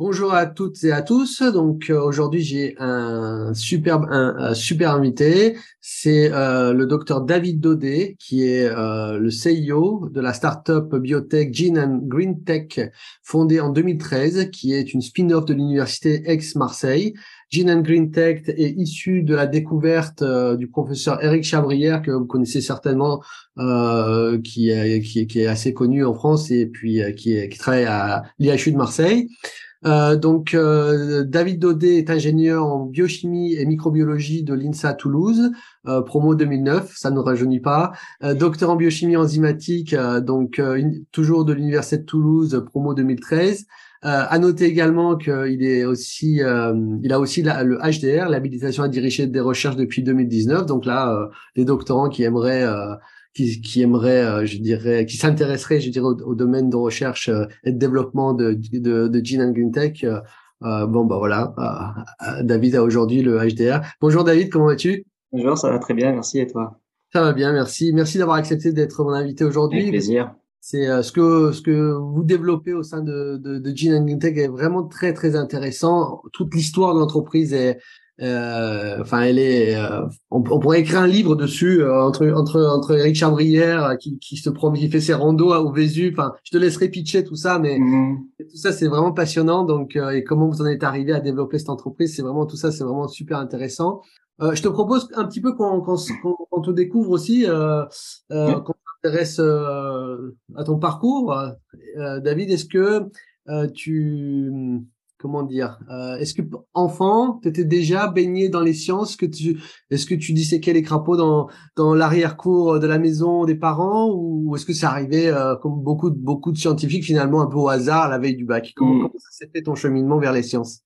Bonjour à toutes et à tous. Donc euh, aujourd'hui j'ai un superbe un, super invité, c'est euh, le docteur David Daudet qui est euh, le CEO de la startup biotech Gene and Green Tech fondée en 2013 qui est une spin-off de l'université Aix-Marseille. Gene and Green Tech est issu de la découverte du professeur Eric Chabrière que vous connaissez certainement qui, est, qui, qui, est assez connu en France et puis qui, est, qui travaille à l'IHU de Marseille. Euh, donc, euh, David Daudet est ingénieur en biochimie et microbiologie de l'INSA Toulouse, euh, promo 2009, ça ne rajeunit pas. docteur en biochimie enzymatique, donc toujours de l'université de Toulouse, promo 2013. à noter également qu'il est aussi, il a aussi le HDR, l'habilitation à diriger des recherches depuis 2019. Donc là, les doctorants qui aimeraient qui, qui aimerait, euh, je dirais, qui s'intéresserait, je dirais, au, domaine de recherche euh, et de développement de, de, de Gene and Green Tech. Euh, bon, bah voilà, David a aujourd'hui le HDR. Bonjour David, comment vas-tu? Bonjour, ça va très bien, merci et toi? Ça va bien, merci. Merci d'avoir accepté d'être mon invité aujourd'hui. Avec plaisir. C'est ce que ce que vous développez au sein de de, de Gene and Green Tech est vraiment très très intéressant. Toute l'histoire de l'entreprise est euh, enfin, elle est. Euh, on, pourrait écrire un livre dessus euh, entre entre entre Eric Chabrière qui qui se promène, qui fait ses randos au Vésu. Enfin, je te laisserai pitcher tout ça, mais mhm. tout ça c'est vraiment passionnant. Donc, et comment vous en êtes arrivé à développer cette entreprise, c'est vraiment tout ça, c'est vraiment super intéressant. je te propose un petit peu qu'on qu'on te découvre aussi, euh, qu'on s'intéresse à ton parcours. David, est-ce que tu comment dire euh, Est-ce que enfant, tu étais déjà baigné dans les sciences que tu Est-ce que tu disséquais les crapauds dans dans l'arrière-cour de la maison des parents ou est-ce que ça arrivait euh, comme beaucoup de beaucoup de scientifiques finalement un peu au hasard la veille du bac? Comment, mmh. comment ça s'est fait ton cheminement vers les sciences?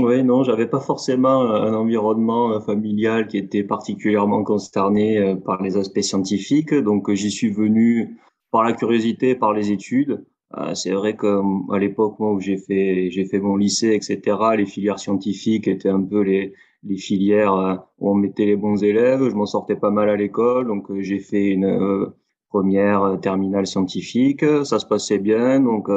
Oui, non, j'avais pas forcément un environnement euh, familial qui était particulièrement consterné par les aspects scientifiques, donc j'y suis venu par la curiosité, par les études. Euh, c'est vrai que à l'époque moi où j'ai fait j'ai fait mon lycée etc les filières scientifiques étaient un peu les les filières euh, où on mettait les bons élèves. Je m'en sortais pas mal à l'école donc euh, j'ai fait une première terminale scientifique. Ça se passait bien donc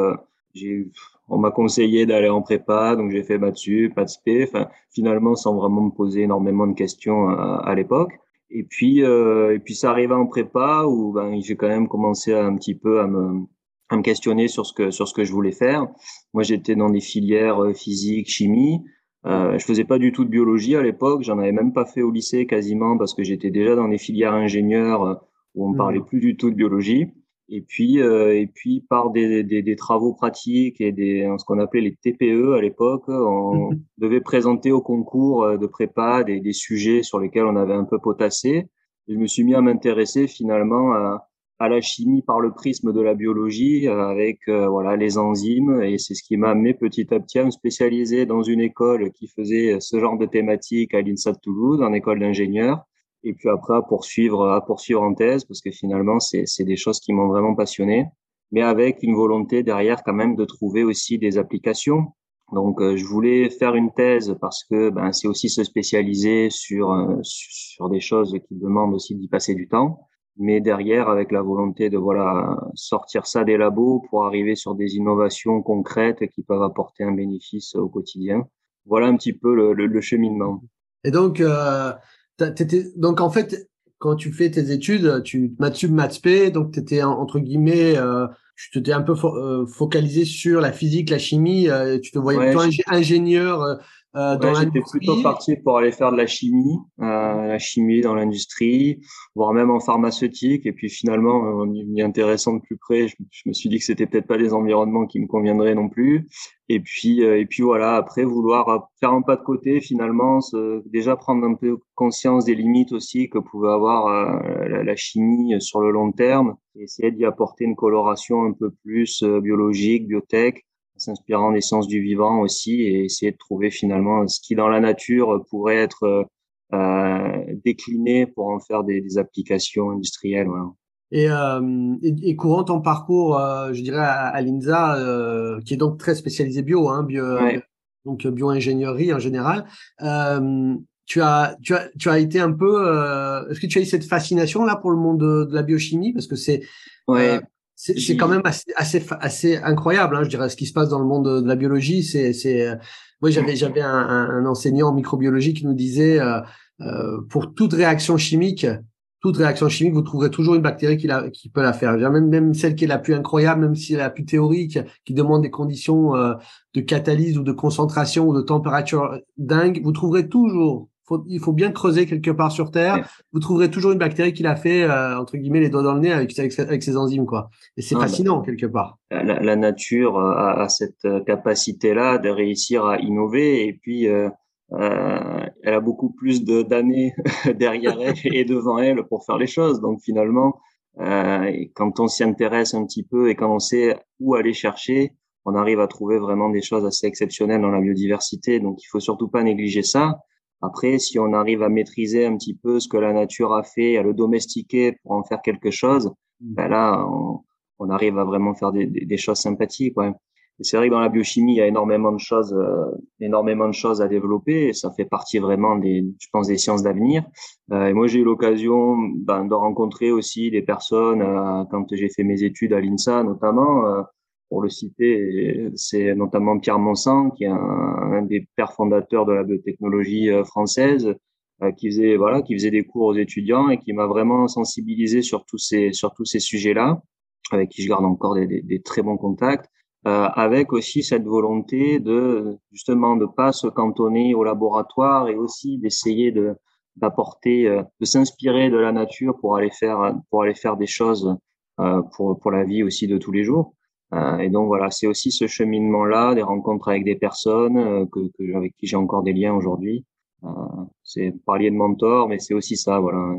j'ai on m'a conseillé d'aller en prépa donc j'ai fait maths sup maths spé enfin finalement sans vraiment me poser énormément de questions à, l'époque. Et puis et puis ça arrivait en prépa où ben j'ai quand même commencé un petit peu à me à me questionner sur ce que sur ce que je voulais faire. Moi, j'étais dans des filières euh, physique, chimie. Euh, je faisais pas du tout de biologie à l'époque. J'en avais même pas fait au lycée quasiment parce que j'étais déjà dans des filières ingénieurs euh, où on mmh. parlait plus du tout de biologie. Et puis euh, et puis par des, des, des, travaux pratiques et des ce qu'on appelait les TPE à l'époque, on mmh. devait présenter au concours de prépa des, des sujets sur lesquels on avait un peu potassé. Et je me suis mis à m'intéresser finalement à à la chimie par le prisme de la biologie euh, avec euh, voilà les enzymes. Et c'est ce qui m'a amené petit à petit à me spécialiser dans une école qui faisait ce genre de thématique à l'INSA de Toulouse en école d'ingénieur. Et puis après à poursuivre à poursuivre en thèse parce que finalement c'est c'est des choses qui m'ont vraiment passionné. Mais avec une volonté derrière quand même de trouver aussi des applications. Donc euh, je voulais faire une thèse parce que ben c'est aussi se spécialiser sur sur des choses qui demandent aussi d'y passer du temps mais derrière avec la volonté de voilà sortir ça des labos pour arriver sur des innovations concrètes qui peuvent apporter un bénéfice au quotidien. Voilà un petit peu le, le, cheminement. Et donc, euh, donc en fait, quand tu fais tes études, tu maths sup, maths p, donc tu étais entre guillemets, euh, tu t'étais un peu euh, focalisé sur la physique, la chimie, euh, tu te voyais plutôt ingénieur euh, euh, ouais, J'étais plutôt parti pour aller faire de la chimie, euh, la chimie dans l'industrie, voire même en pharmaceutique. Et puis finalement, en y intéressant de plus près, je, me suis dit que c'était peut-être pas les environnements qui me conviendraient non plus. Et puis, euh, et puis voilà, après vouloir faire un pas de côté, finalement, se, déjà prendre un peu conscience des limites aussi que pouvait avoir euh, la, la, chimie sur le long terme, et essayer d'y apporter une coloration un peu plus biologique, biotech s'inspirant des sciences du vivant aussi et essayer de trouver finalement ce qui dans la nature pourrait être euh, décliné pour en faire des, des applications industrielles. Voilà. Et, euh, et, courant ton parcours, euh, je dirais à, à l'INSA, euh, qui est donc très spécialisé bio, hein, bio donc bio-ingénierie en général. Euh, tu as, tu as, tu as été un peu. Est-ce que tu as eu cette fascination là pour le monde de, de la biochimie? Parce que c'est ouais c'est quand même assez, assez, assez incroyable, hein, je dirais, ce qui se passe dans le monde de la biologie. C'est, c'est, moi, j'avais, j'avais un, un, enseignant en microbiologie qui nous disait, euh, euh, pour toute réaction chimique, toute réaction chimique, vous trouverez toujours une bactérie qui, la, qui peut la faire. Même, même celle qui est la plus incroyable, même si elle est la plus théorique, qui demande des conditions euh, de catalyse ou de concentration ou de température dingue, vous trouverez toujours il faut bien creuser quelque part sur Terre. Vous trouverez toujours une bactérie qui l'a fait, euh, entre guillemets, les doigts dans le nez avec, avec, ses enzymes, quoi. Et c'est ah, bah, fascinant, quelque part. La, nature a, cette euh, capacité-là de réussir à innover et puis euh, elle a beaucoup plus d'années derrière elle et devant elle pour faire les choses. Donc finalement, quand on s'y intéresse un petit peu et quand on sait où aller chercher, on arrive à trouver vraiment des choses assez exceptionnelles dans la biodiversité. Donc il faut surtout pas négliger ça. Après, si on arrive à maîtriser un petit peu ce que la nature a fait, à le domestiquer pour en faire quelque chose, mmh. ben là, on, arrive à vraiment faire des, des, choses sympathiques. Ouais. c'est vrai que dans la biochimie, il y a énormément de choses, euh, énormément de choses à développer. Et ça fait partie vraiment des, je pense, des sciences d'avenir. Euh, et moi, j'ai eu l'occasion ben, de rencontrer aussi des personnes euh, quand j'ai fait mes études à l'INSA, notamment euh, pour le citer, c'est notamment Pierre Monsan, qui est un, des pères fondateurs de la biotechnologie euh, française, euh, qui faisait voilà, qui faisait des cours aux étudiants et qui m'a vraiment sensibilisé sur tous ces sur tous ces sujets-là, avec qui je garde encore des, des, très bons contacts. Euh, avec aussi cette volonté de justement de pas se cantonner au laboratoire et aussi d'essayer de d'apporter, de s'inspirer de la nature pour aller faire pour aller faire des choses pour pour la vie aussi de tous les jours. Euh, et donc voilà, c'est aussi ce cheminement-là, des rencontres avec des personnes euh, que, que, avec qui j'ai encore des liens aujourd'hui. Euh, c'est parler de mentor, mais c'est aussi ça, voilà.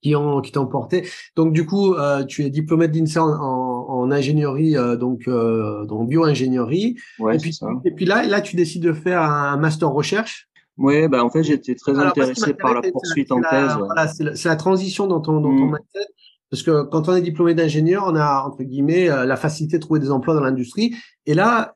Qui ont qui t'ont porté. Donc du coup, euh, tu es diplômé d'INSA en, en, ingénierie, euh, donc donc bio-ingénierie. Ouais, et puis ça. et puis là, là, tu décides de faire un master recherche. Oui, bah en fait, j'étais très intéressé par la poursuite en thèse. Voilà, c'est la, la, transition dans ton dans ton mmh. mindset. Parce que quand on est diplômé d'ingénieur, on a, entre guillemets, euh, la facilité de trouver des emplois dans l'industrie. Et là,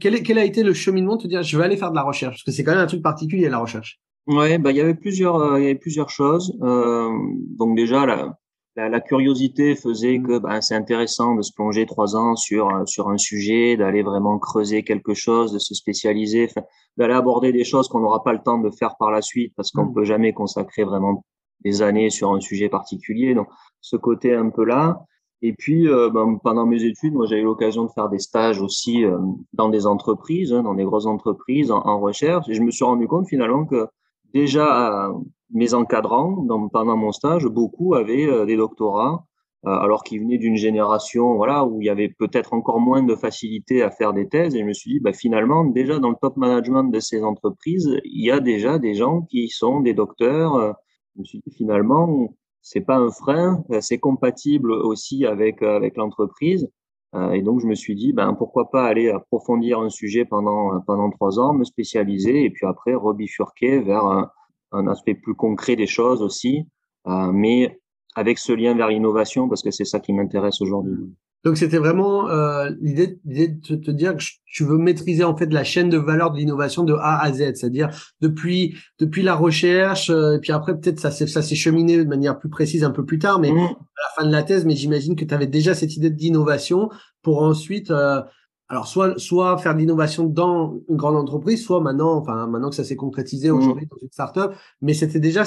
quel, quel, a été le cheminement de te dire, je vais aller faire de la recherche? Parce que c'est quand même un truc particulier, la recherche. Ouais, bah, il y avait plusieurs, euh, il y avait plusieurs choses. Euh, donc déjà, la, la, la, curiosité faisait que bah, c'est intéressant de se plonger trois ans sur, sur un sujet, d'aller vraiment creuser quelque chose, de se spécialiser, d'aller aborder des choses qu'on n'aura pas le temps de faire par la suite parce qu'on ne mmh. peut jamais consacrer vraiment des années sur un sujet particulier. Donc, ce côté un peu là. Et puis, euh, ben, pendant mes études, moi, j'ai eu l'occasion de faire des stages aussi euh, dans des entreprises, hein, dans des grosses entreprises en, recherche. Et je me suis rendu compte finalement que déjà mes encadrants, dans, pendant mon stage, beaucoup avaient euh, des doctorats, alors qu'ils venaient d'une génération, voilà, où il y avait peut-être encore moins de facilité à faire des thèses. Et je me suis dit, bah, finalement, déjà dans le top management de ces entreprises, il y a déjà des gens qui sont des docteurs. Je me suis dit, finalement, c'est pas un frein, euh, c'est compatible aussi avec euh, avec l'entreprise. Euh, et donc je me suis dit, ben pourquoi pas aller approfondir un sujet pendant pendant trois ans, me spécialiser et puis après rebifurquer vers un, un aspect plus concret des choses aussi, mais avec ce lien vers l'innovation parce que c'est ça qui m'intéresse aujourd'hui. Donc c'était vraiment euh, l'idée de te dire que tu veux maîtriser en fait la chaîne de valeur de l'innovation de A à Z, c'est-à-dire depuis depuis la recherche euh, et puis après peut-être ça ça s'est cheminé de manière plus précise un peu plus tard, mais mmh. à la fin de la thèse. Mais j'imagine que tu avais déjà cette idée d'innovation pour ensuite euh, alors soit soit faire de l'innovation dans une grande entreprise, soit maintenant enfin maintenant que ça s'est concrétisé mmh. aujourd'hui dans une startup, mais c'était déjà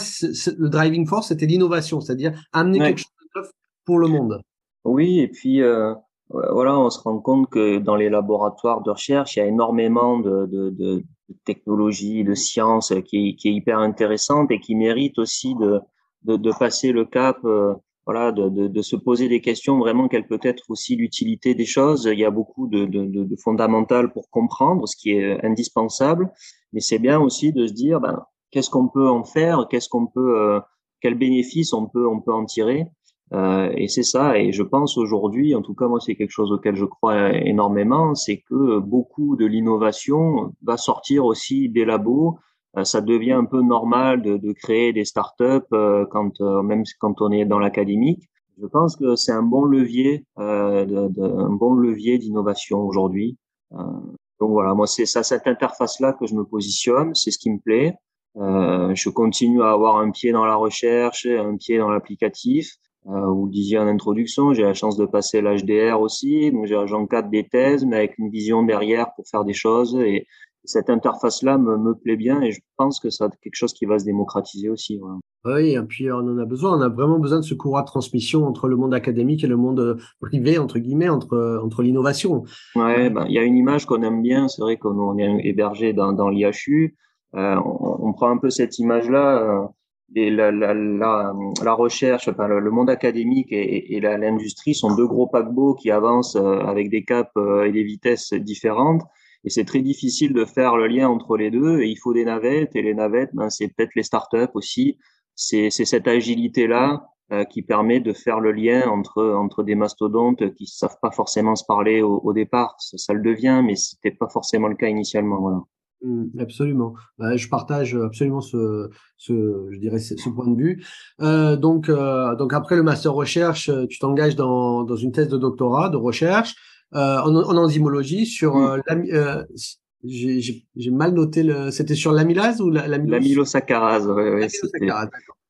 le driving force, c'était l'innovation, c'est-à-dire amener quelque chose de neuf pour le monde. Oui, et puis euh, voilà, on se rend compte que dans les laboratoires de recherche, il y a énormément de, de, de, technologies, de sciences qui, qui est hyper intéressante et qui mérite aussi de, de, de passer le cap, euh, voilà, de, de, se poser des questions vraiment quelle peut être aussi l'utilité des choses. Il y a beaucoup de, de, fondamentales pour comprendre ce qui est indispensable, mais c'est bien aussi de se dire ben, qu'est-ce qu'on peut en faire, qu'est-ce qu'on peut, euh, quel bénéfice on peut on peut en tirer. Euh, et c'est ça, et je pense aujourd'hui, en tout cas moi c'est quelque chose auquel je crois énormément, c'est que beaucoup de l'innovation va sortir aussi des labos. Euh, ça devient un peu normal de, de créer des startups euh, quand même quand on est dans l'académique. Je pense que c'est un bon levier, de, de, un bon levier d'innovation aujourd'hui. donc voilà, moi c'est ça cette interface là que je me positionne, c'est ce qui me plaît. je continue à avoir un pied dans la recherche, un pied dans l'applicatif euh, vous le disiez en introduction, j'ai la chance de passer l'HDR aussi, donc j'encadre des thèses, mais avec une vision derrière pour faire des choses. Et cette interface-là me, me, plaît bien et je pense que c'est quelque chose qui va se démocratiser aussi. Voilà. Oui, et puis on en a besoin. On a vraiment besoin de ce courant de transmission entre le monde académique et le monde privé, entre guillemets, entre, entre l'innovation. Ouais, ben, il y a une image qu'on aime bien. C'est vrai qu'on est hébergé dans, dans l'IHU. Euh, on, on, prend un peu cette image-là. Euh, et la, la, la, la, recherche, enfin, le, monde académique et, et l'industrie sont deux gros paquebots qui avancent euh, avec des caps euh, et des vitesses différentes. Et c'est très difficile de faire le lien entre les deux. Et il faut des navettes. Et les navettes, ben, c'est peut-être les startups aussi. C'est cette agilité-là euh, qui permet de faire le lien entre, entre des mastodontes qui savent pas forcément se parler au, au départ. Ça, ça, le devient, mais c'était pas forcément le cas initialement. Voilà. Mmh, absolument. Bah, je partage absolument ce, ce, je dirais, ce, point de vue. Euh, donc, euh, donc après le master recherche, tu t'engages dans, dans une thèse de doctorat de recherche euh, en, en, enzymologie sur euh, j'ai mal noté le. C'était sur l'amylase ou l'amylosaccharase Ouais, ouais,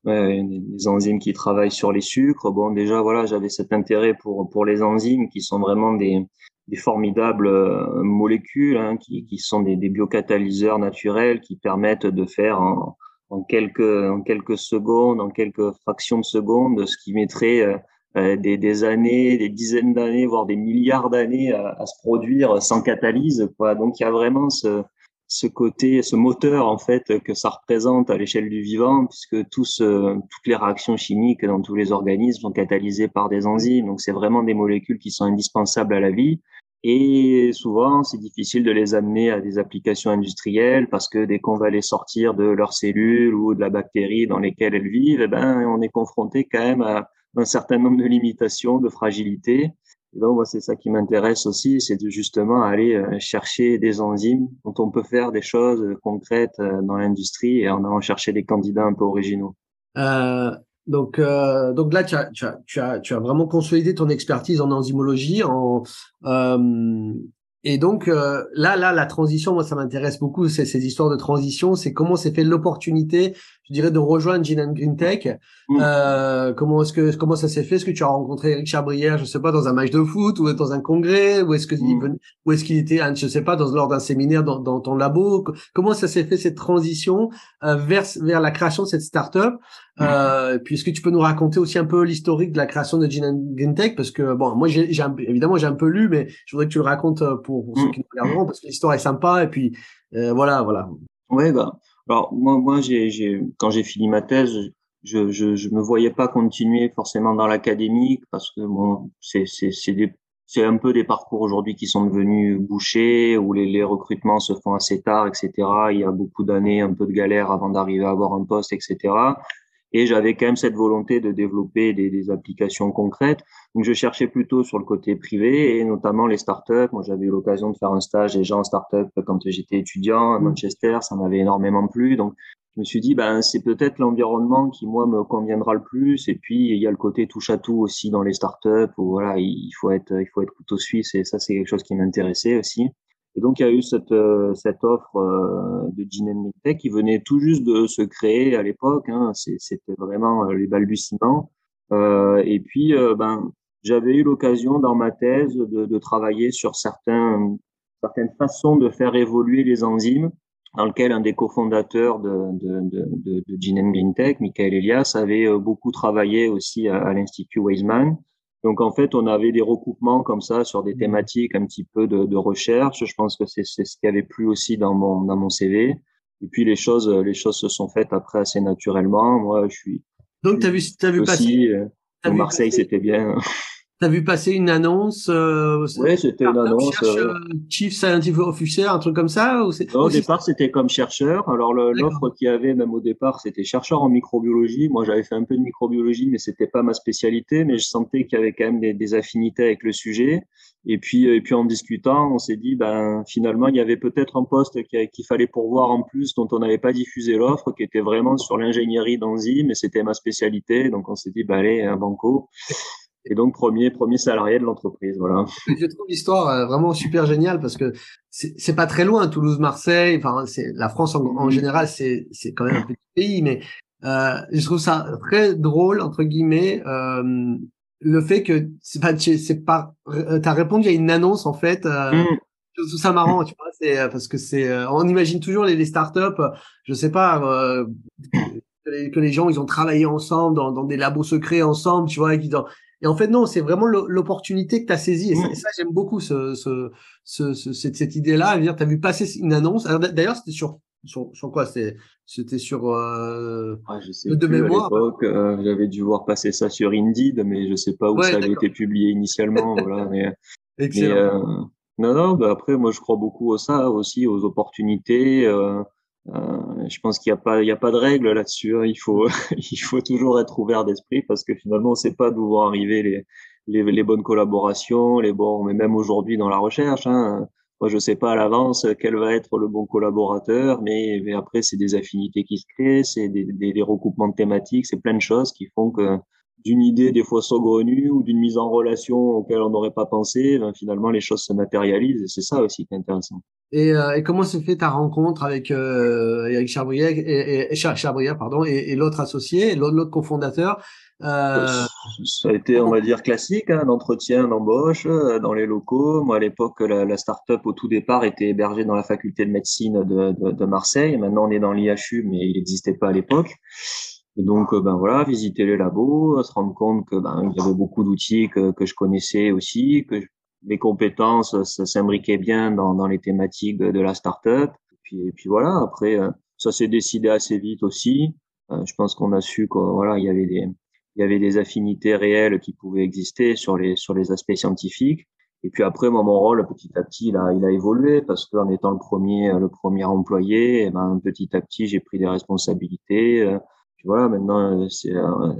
ouais, les enzymes qui travaillent sur les sucres. Bon, déjà voilà, j'avais cet intérêt pour pour les enzymes qui sont vraiment des des formidables euh, molécules hein, qui, qui, sont des, des, biocatalyseurs naturels qui permettent de faire en, en, quelques, en quelques secondes, en quelques fractions de secondes, ce qui mettrait euh, euh, des, des, années, des dizaines d'années, voire des milliards d'années à, à, se produire sans catalyse. Quoi. Donc il y a vraiment ce, ce côté, ce moteur en fait que ça représente à l'échelle du vivant, puisque tous, toutes les réactions chimiques dans tous les organismes sont catalysées par des enzymes. Donc c'est vraiment des molécules qui sont indispensables à la vie. Et souvent, c'est difficile de les amener à des applications industrielles parce que dès qu'on va les sortir de leurs cellules ou de la bactérie dans lesquelles elles vivent, eh ben, on est confronté quand même à un certain nombre de limitations, de fragilités. Donc, moi, c'est ça qui m'intéresse aussi, c'est de justement aller euh, chercher des enzymes dont on peut faire des choses concrètes euh, dans l'industrie et en allant chercher des candidats un peu originaux. Euh, donc, euh, donc là, tu as, tu, as, tu, as, tu as vraiment consolidé ton expertise en enzymologie. En, euh, et donc euh, là, là, la transition, moi, ça m'intéresse beaucoup, c'est ces histoires de transition. C'est comment s'est fait l'opportunité, je dirais, de rejoindre Gene Green Tech. Mmh. Euh, comment est-ce que comment ça s'est fait? Est-ce que tu as rencontré Eric Chabrière, je sais pas, dans un match de foot ou dans un congrès, ou est-ce que mmh. ou est-ce qu'il était, je sais pas, dans lors d'un séminaire dans, dans, ton labo? Comment ça s'est fait cette transition euh, vers vers la création de cette startup? Euh, puis est-ce que tu peux nous raconter aussi un peu l'historique de la création de Gene Green Tech? Parce que bon moi j'ai évidemment j'ai un peu lu mais je voudrais que tu le racontes euh, pour, pour ceux mm. qui nous regarderont parce que l'histoire est sympa et puis euh, voilà voilà. Ouais bah alors moi moi j'ai j'ai quand j'ai fini ma thèse je je je me voyais pas continuer forcément dans l'académique parce que bon c'est c'est c'est des c'est un peu des parcours aujourd'hui qui sont devenus bouchés, où les, les, recrutements se font assez tard, etc. Il y a beaucoup d'années, un peu de galère avant d'arriver à avoir un poste, etc. Et j'avais quand même cette volonté de développer des, des, applications concrètes. Donc, je cherchais plutôt sur le côté privé et notamment les startups. Moi, j'avais eu l'occasion de faire un stage déjà en startup quand j'étais étudiant à mmh. Manchester. Ça m'avait énormément plu. Donc, je me suis dit, ben, c'est peut-être l'environnement qui, moi, me conviendra le plus. Et puis, il y a le côté touche à tout aussi dans les startups où, voilà, il faut être, il faut être couteau suisse. Et ça, c'est quelque chose qui m'intéressait aussi. Et donc, il y a eu cette, euh, cette offre euh, de Gene Tech qui venait tout juste de se créer à l'époque. Hein. C'était vraiment euh, les balbutiements. et puis, ben, j'avais eu l'occasion dans ma thèse de, de, travailler sur certains, certaines façons de faire évoluer les enzymes, dans lequel un des cofondateurs de, de, de, de Gene Green Tech, Michael Elias, avait beaucoup travaillé aussi à, à l'Institut Weizmann. Donc en fait, on avait des recoupements comme ça sur des mmh. thématiques un petit peu de, de recherche. Je pense que c'est ce qui avait plu aussi dans mon dans mon CV. Et puis les choses les choses se sont faites après assez naturellement. Moi, je suis donc tu as vu as vu aussi, passer euh, Marseille, c'était bien. T'as vu passer une annonce euh, Oui, c'était une annonce. Cherche, euh, Chief Scientific Officer, un truc comme ça ou non, Au départ, c'était comme chercheur. Alors l'offre qu'il y avait même au départ, c'était chercheur en microbiologie. Moi, j'avais fait un peu de microbiologie, mais c'était pas ma spécialité. Mais je sentais qu'il y avait quand même des, des, affinités avec le sujet. Et puis, et puis en discutant, on s'est dit, ben finalement, il y avait peut-être un poste qu'il fallait pourvoir en plus, dont on n'avait pas diffusé l'offre, qui était vraiment sur l'ingénierie d'enzymes, et c'était ma spécialité. Donc on s'est dit, ben allez, un banco et donc premier premier salarié de l'entreprise voilà je trouve l'histoire euh, vraiment super géniale parce que c'est pas très loin Toulouse Marseille enfin c'est la France en, en mm-hmm. général c'est c'est quand même un petit pays mais euh, je trouve ça très drôle entre guillemets euh, le fait que c'est pas c'est pas t'as répondu à une annonce en fait euh, mm. je trouve ça marrant tu vois c'est parce que c'est on imagine toujours les, les startups je sais pas que les, que, les, gens ils ont travaillé ensemble dans, dans des labos secrets ensemble tu vois et, qui, et en fait non c'est vraiment l'opportunité que tu as saisie et ça, ça j'aime beaucoup ce, ce, ce, cette, cette idée là dire tu as vu passer une annonce d'ailleurs c'était sur sur, sur quoi? C'était sur euh, ouais, je sais de plus, mémoire. À l'époque, euh, j'avais dû voir passer ça sur Indeed, mais je sais pas où ça avait été publié initialement. voilà, mais, Excellent. Mais, euh, non, non. Bah après, moi, je crois beaucoup à ça aussi, aux opportunités. Euh, euh, je pense qu'il n'y a pas, il y a pas de règle là-dessus. Hein. Il faut, il faut toujours être ouvert d'esprit parce que finalement, on ne sait pas d'où vont arriver les, les, bonnes collaborations, les bons, mais même aujourd'hui dans la recherche. Hein, moi, je sais pas à l'avance quel va être le bon collaborateur, mais, mais après, c'est des affinités qui se créent, c'est des, des, des, recoupements de thématiques, c'est plein de choses qui font que d'une idée des fois saugrenue ou d'une mise en relation auquel on n'aurait pas pensé, ben, finalement, les choses se matérialisent et c'est ça aussi qui est intéressant. Et, euh, et comment s'est fait ta rencontre avec euh, Eric et, et, pardon, et, et l'autre associé, l'autre cofondateur euh, ça a été, on va dire, classique, hein, d'entretien, d'embauche euh, dans les locaux. Moi, à l'époque, la, la start-up, au tout départ, était hébergée dans la faculté de médecine de, de, de Marseille. Maintenant, on est dans l'IHU, mais il n'existait pas à l'époque. Et donc, euh, ben voilà, visiter les labos, se rendre compte que ben il y avait beaucoup d'outils que, que je connaissais aussi, que les compétences, ça s'imbriquait bien dans, dans les thématiques de, de la start-up. Et puis, et puis voilà, après, ça s'est décidé assez vite aussi. je pense qu'on a su que voilà, il y avait des il y avait des affinités réelles qui pouvaient exister sur les sur les aspects scientifiques. Et puis après, moi, mon rôle, petit à petit, il a, il a évolué parce qu'en étant le premier, le premier employé, eh ben, petit à petit, j'ai pris des responsabilités. Euh, puis voilà, maintenant, c'est,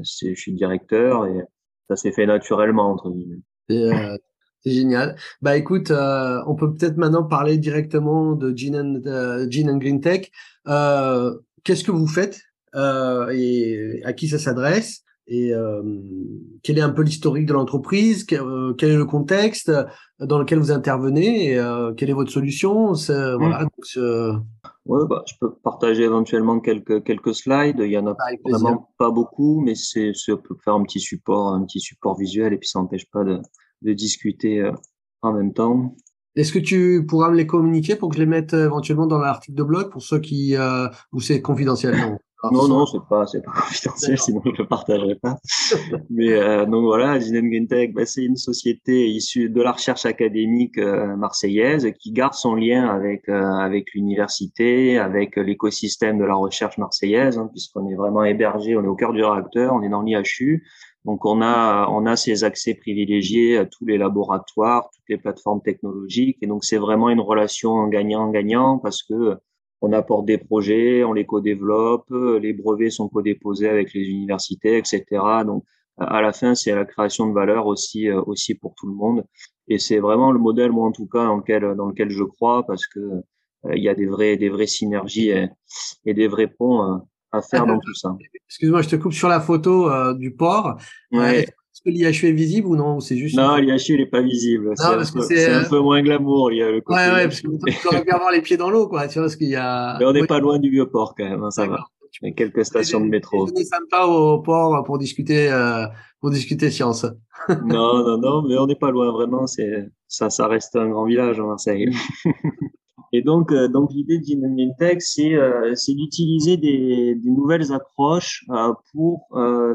c'est, je suis directeur et ça s'est fait naturellement, entre guillemets. Euh, c'est génial. Bah écoute, euh, on peut peut-être maintenant parler directement de Gene and, euh, Gene and Green Tech. Euh, qu'est-ce que vous faites et à qui ça s'adresse et euh, quel est un peu l'historique de l'entreprise, euh, quel, est le contexte euh, dans lequel vous intervenez, et, quelle est votre solution. Mmh. Voilà. Donc, ouais, bah, je peux partager éventuellement quelques quelques slides. Il y en a vraiment pas beaucoup, mais c'est peut faire un petit support, un petit support visuel, et puis ça n'empêche pas de, de discuter en même temps. Est-ce que tu pourras me les communiquer pour que je les mette éventuellement dans l'article de blog pour ceux qui euh, où c'est confidentiel non, non, c'est pas, c'est pas confidentiel, sinon je le partagerai pas. Mais euh, donc voilà, Gentech, bah, c'est une société issue de la recherche académique euh, marseillaise qui garde son lien avec euh, avec l'université, avec l'écosystème de la recherche marseillaise, hein, puisqu'on est vraiment hébergé, on est au cœur du réacteur, on est dans l'IHU. Donc on a on a ces accès privilégiés à tous les laboratoires, toutes les plateformes technologiques, et donc c'est vraiment une relation gagnant-gagnant parce que on apporte des projets, on les co-développe, les brevets sont co-déposés avec les universités, etc. Donc, à la fin, c'est la création de valeur aussi, euh, aussi pour tout le monde. Et c'est vraiment le modèle, moi en tout cas, dans lequel, dans lequel je crois, parce que euh, il y a des vrais, des vraies synergies et, des vrais ponts euh, à faire dans tout ça. Excuse-moi, je te coupe sur la photo du port. Ouais. Est-ce que l'IHU est visible ou non C'est juste. Non, l'IHU n'est pas visible. C'est un, peu, un peu moins glamour. Il y a le côté... Ouais, ouais, parce que tu aurais pu avoir les pieds dans l'eau, quoi. Tu vois, parce qu'il y a. Mais on n'est pas loin du vieux port quand même. Hein, ça va. Il y a quelques stations de métro. On est sympa au port pour discuter, euh, pour discuter science. non, non, non, mais on n'est pas loin vraiment. C'est ça, ça reste un grand village, Marseille. Et donc, euh, donc l'idée de Tech, c'est euh, c'est d'utiliser des, des, nouvelles approches euh, pour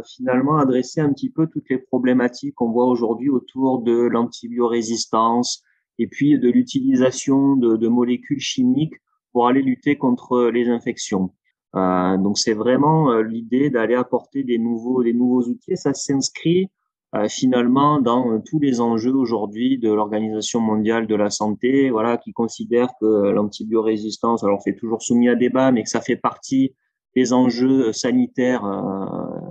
finalement adresser un petit peu toutes les problématiques qu'on voit aujourd'hui autour de l'antibiorésistance et puis de l'utilisation de, de, molécules chimiques pour aller lutter contre les infections. donc, c'est vraiment l'idée d'aller apporter des nouveaux des nouveaux outils. ça s'inscrit euh, finalement dans euh, tous les enjeux aujourd'hui de l'Organisation mondiale de la santé, voilà, qui considère que l'antibiorésistance, alors c'est toujours soumis à débat, mais que ça fait partie des enjeux sanitaires euh,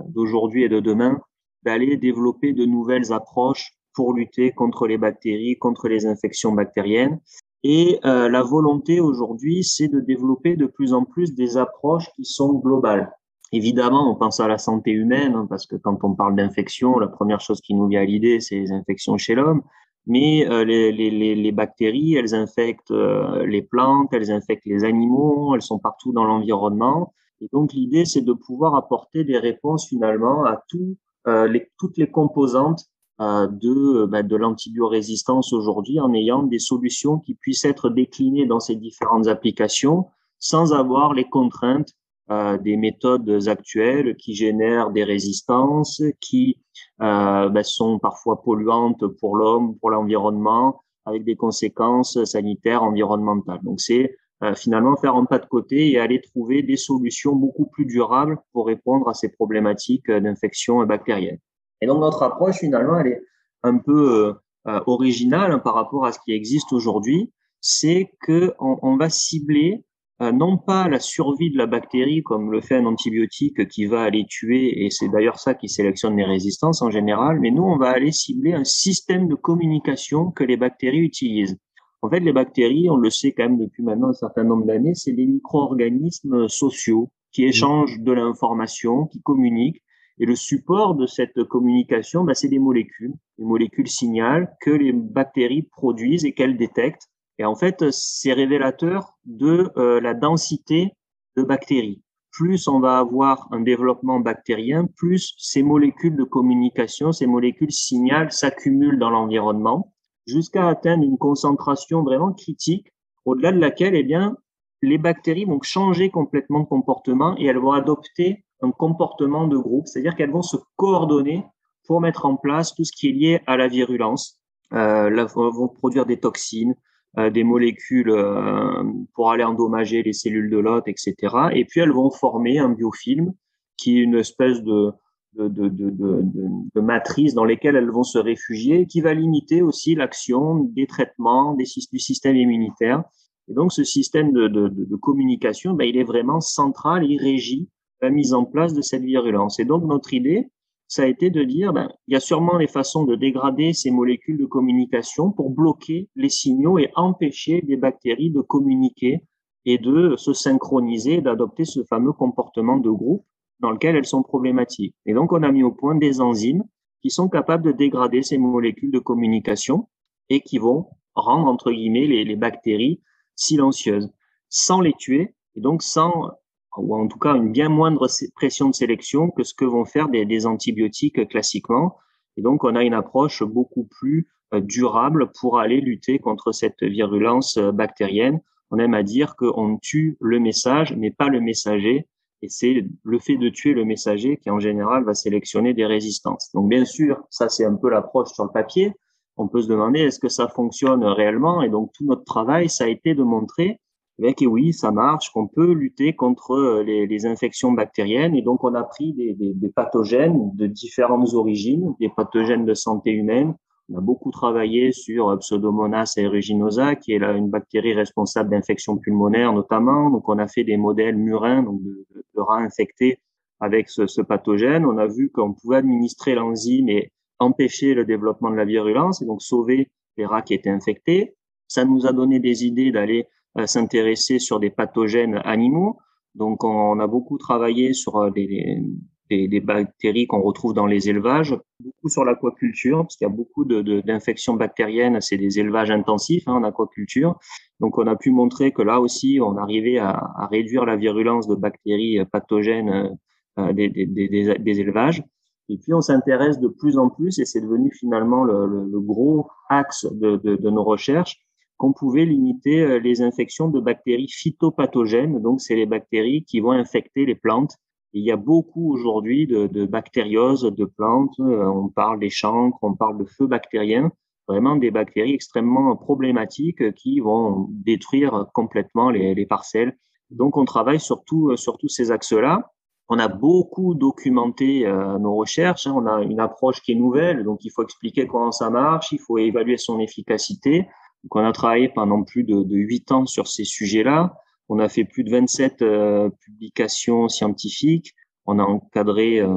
d'aujourd'hui et de demain, d'aller développer de nouvelles approches pour lutter contre les bactéries, contre les infections bactériennes. Et euh, la volonté aujourd'hui, c'est de développer de plus en plus des approches qui sont globales. Évidemment, on pense à la santé humaine, hein, parce que quand on parle d'infection, la première chose qui nous vient à l'idée, c'est les infections chez l'homme. Mais euh, les, bactéries, elles infectent euh, les plantes, elles infectent les animaux, elles sont partout dans l'environnement. Et donc l'idée, c'est de pouvoir apporter des réponses finalement à euh, toutes les composantes de, ben, de l'antibiorésistance aujourd'hui en ayant des solutions qui puissent être déclinées dans ces différentes applications sans avoir les contraintes euh, des méthodes actuelles qui génèrent des résistances, qui euh, ben, sont parfois polluantes pour l'homme, pour l'environnement, avec des conséquences sanitaires, environnementales. Donc c'est euh, finalement faire un pas de côté et aller trouver des solutions beaucoup plus durables pour répondre à ces problématiques d'infection bactérienne. Et donc notre approche finalement, elle est un peu originale par rapport à ce qui existe aujourd'hui, c'est que on, on va cibler non pas la survie de la bactérie comme le fait un antibiotique qui va aller tuer, et c'est d'ailleurs ça qui sélectionne les résistances en général, mais nous, on va aller cibler un système de communication que les bactéries utilisent. En fait, les bactéries, on le sait quand même depuis maintenant un certain nombre d'années, c'est des micro-organismes sociaux qui mmh. échangent de l'information, qui communiquent, et le support de cette communication, bah, c'est des molécules, des molécules signales que les bactéries produisent et qu'elles détectent et en fait, c'est révélateur de euh, la densité de bactéries. Plus on va avoir un développement bactérien, plus ces molécules de communication, ces molécules signales s'accumulent dans l'environnement jusqu'à atteindre une concentration vraiment critique au-delà de laquelle, eh bien, les bactéries vont changer complètement de comportement et elles vont adopter un comportement de groupe, c'est-à-dire qu'elles vont se coordonner pour mettre en place tout ce qui est lié à la virulence, euh, vont produire des toxines, des molécules euh, pour aller endommager les cellules de l'hôte, etc. Et puis elles vont former un biofilm qui est une espèce de, de, de, de, de matrice dans lesquelles elles vont se réfugier, qui va limiter aussi l'action des traitements des, du système immunitaire. Et donc ce système de, de, communication, ben, il est vraiment central, il régit la mise en place de cette virulence. Et donc notre idée, ça a été de dire, ben, il y a sûrement des façons de dégrader ces molécules de communication pour bloquer les signaux et empêcher les bactéries de communiquer et de se synchroniser, d'adopter ce fameux comportement de groupe dans lequel elles sont problématiques. Et donc, on a mis au point des enzymes qui sont capables de dégrader ces molécules de communication et qui vont rendre, entre guillemets, les, les bactéries silencieuses, sans les tuer et donc sans ou en tout cas une bien moindre pression de sélection que ce que vont faire des, antibiotiques classiquement. Et donc, on a une approche beaucoup plus euh, durable pour aller lutter contre cette virulence euh, bactérienne. On aime à dire qu'on tue le message, mais pas le messager. Et c'est le fait de tuer le messager qui, en général, va sélectionner des résistances. Donc, bien sûr, ça, c'est un peu l'approche sur le papier. On peut se demander, est-ce que ça fonctionne réellement? Et donc, tout notre travail, ça a été de montrer et oui, ça marche, qu'on peut lutter contre euh, les, infections bactériennes. Et donc, on a pris des, pathogènes de différentes origines, des pathogènes de santé humaine. On a beaucoup travaillé sur Pseudomonas aeruginosa, qui est là une bactérie responsable d'infections pulmonaires notamment. Donc, on a fait des modèles murins, donc de, rats infectés avec ce pathogène. On a vu qu'on pouvait administrer l'enzyme et empêcher le développement de la virulence et donc sauver les rats qui étaient infectés. Ça nous a donné des idées d'aller s'intéresser sur des pathogènes animaux. Donc, on a beaucoup travaillé sur euh, des, des, bactéries qu'on retrouve dans les élevages, beaucoup sur l'aquaculture, parce qu'il y a beaucoup d'infections de, bactériennes, c'est des élevages intensifs hein, en aquaculture. Donc, on a pu montrer que là aussi, on arrivait à, réduire la virulence de bactéries pathogènes euh, euh des, des, élevages. Et puis, on s'intéresse de plus en plus, et c'est devenu finalement le, le, le gros axe de, de, nos recherches, qu'on pouvait limiter euh, les infections de bactéries phytopathogènes. Donc, c'est les bactéries qui vont infecter les plantes. il y a beaucoup aujourd'hui de, bactérioses de plantes. Euh, on parle des chancres, on parle de feux bactériens, vraiment des bactéries extrêmement problématiques qui vont détruire complètement les, les parcelles. Donc, on travaille surtout euh, sur tous ces axes-là. On a beaucoup documenté nos recherches. Hein. On a une approche qui est nouvelle, donc il faut expliquer comment ça marche, il faut évaluer son efficacité. Donc, on a travaillé pendant plus de, de ans sur ces sujets-là. On a fait plus de 27 euh, publications scientifiques. On a encadré, euh,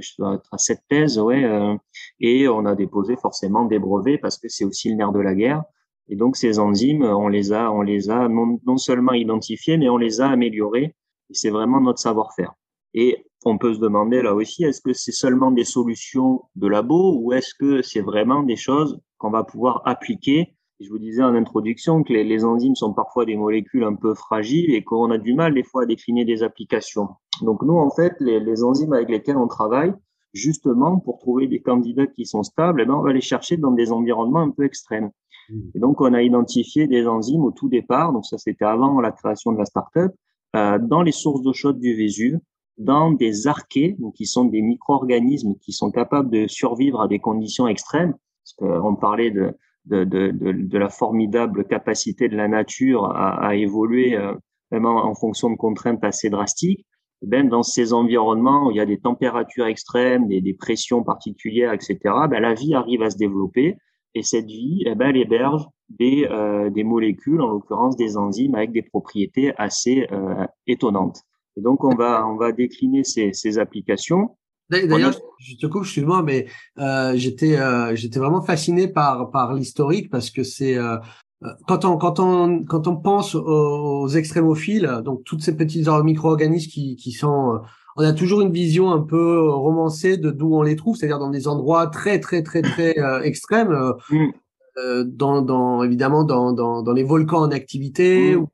je être à sept thèses, ouais, euh, et on a déposé forcément des brevets parce que c'est aussi le nerf de la guerre. Et donc ces enzymes, on les a, on les a non, non seulement identifiées, mais on les a améliorées. Et c'est vraiment notre savoir-faire. Et on peut se demander là aussi, est-ce que c'est seulement des solutions de labo ou est-ce que c'est vraiment des choses qu'on va pouvoir appliquer je vous disais en introduction que les, les, enzymes sont parfois des molécules un peu fragiles et qu'on a du mal des fois à décliner des applications. Donc nous, en fait, les, les, enzymes avec lesquelles on travaille, justement pour trouver des candidats qui sont stables, eh ben, on va les chercher dans des environnements un peu extrêmes. Mmh. Et donc on a identifié des enzymes au tout départ, donc ça c'était avant la création de la startup, euh, dans les sources d'eau chaude du Vésuve, dans des archées, donc qui sont des micro-organismes qui sont capables de survivre à des conditions extrêmes. Parce qu'on parlait de, de, de, de, la formidable capacité de la nature à, à évoluer euh, vraiment en fonction de contraintes assez drastiques. Et ben, dans ces environnements où il y a des températures extrêmes, des, des pressions particulières, etc., ben, la vie arrive à se développer. Et cette vie, eh ben, elle héberge des, euh, des molécules, en l'occurrence des enzymes, avec des propriétés assez euh, étonnantes. Et donc, on va, on va décliner ces, ces applications. D'ailleurs, je te coupe, excuse-moi, mais euh, j'étais euh, j'étais vraiment fasciné par par l'historique parce que c'est euh, euh, quand on quand on quand on pense aux, extrémophiles, donc toutes ces petits micro-organismes qui qui sont, euh, on a toujours une vision un peu romancée de d'où on les trouve, c'est-à-dire dans des endroits très très très très extrêmes. Mm. Euh, dans, dans, évidemment dans, dans, dans, les volcans en activité. Mmh. Ou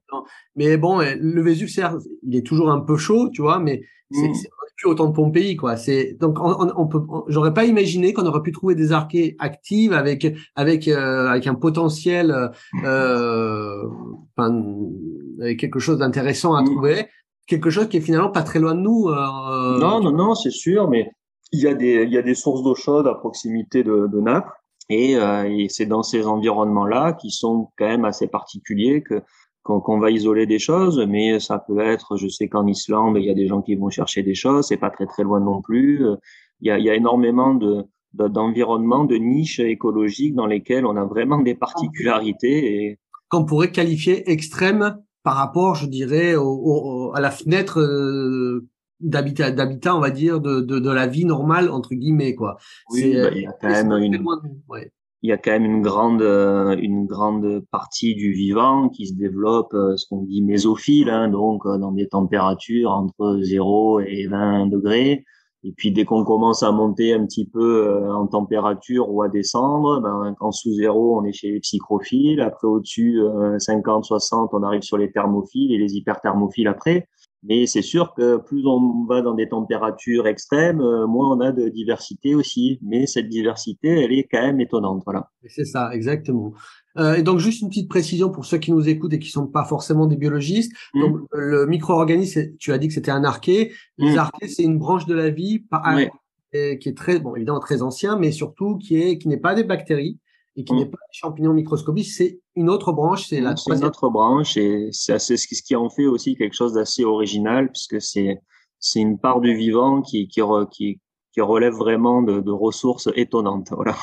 mais bon, le Vésuve, il est toujours un peu chaud, tu vois, mais c'est mmh. Plus autant de Pompéi, quoi. C'est donc on, on, peut, j'aurais pas imaginé qu'on aurait pu trouver des archées actives avec avec euh, avec un potentiel, euh, enfin, avec quelque chose d'intéressant à mmh. trouver, quelque chose qui est finalement pas très loin de nous. Euh, non, non, non, c'est sûr, mais il y a des il y a des sources d'eau chaude à proximité de, de Naples. Et, euh, et c'est dans ces environnements-là qui sont quand même assez particuliers que qu'on va isoler des choses, mais ça peut être, je sais qu'en Islande, il y a des gens qui vont chercher des choses, c'est pas très très loin non plus. Il y a, il y a énormément de d'environnements, de, niches écologiques dans lesquelles on a vraiment des particularités et qu'on pourrait qualifier extrêmes par rapport, je dirais, au, à la fenêtre euh, d'habitat d'habitat on va dire de, de, de la vie normale entre guillemets quoi oui, bah, il y a quand même une il y a quand même une grande euh, une grande partie du vivant qui se développe euh, ce qu'on dit mésophile hein, donc euh, dans des températures entre 0 et 20 degrés et puis dès qu'on commence à monter un petit peu en température ou à descendre, ben, en sous zéro, on est chez les psychrophiles. Après au-dessus, 50, 60, on arrive sur les thermophiles et les hyperthermophiles après. Mais c'est sûr que plus on va dans des températures extrêmes, euh, moins on a de diversité aussi. Mais cette diversité, elle est quand même étonnante. Voilà. C'est ça, exactement. Euh, et donc juste une petite précision pour ceux qui nous écoutent et qui sont pas forcément des biologistes. Mmh. Donc le micro-organisme, tu as dit que c'était un arché. Les mmh. archées, c'est une branche de la vie qui est très, bon, évidemment très ancien, mais surtout qui est qui n'est pas des bactéries et qui n'est mm. pas un champignon microscopique, c'est une autre branche, c'est la une autre branche et c'est ce qui en fait aussi quelque chose d'assez original puisque c'est c'est une part du vivant qui qui, qui, qui relève vraiment de, de, ressources étonnantes. Voilà.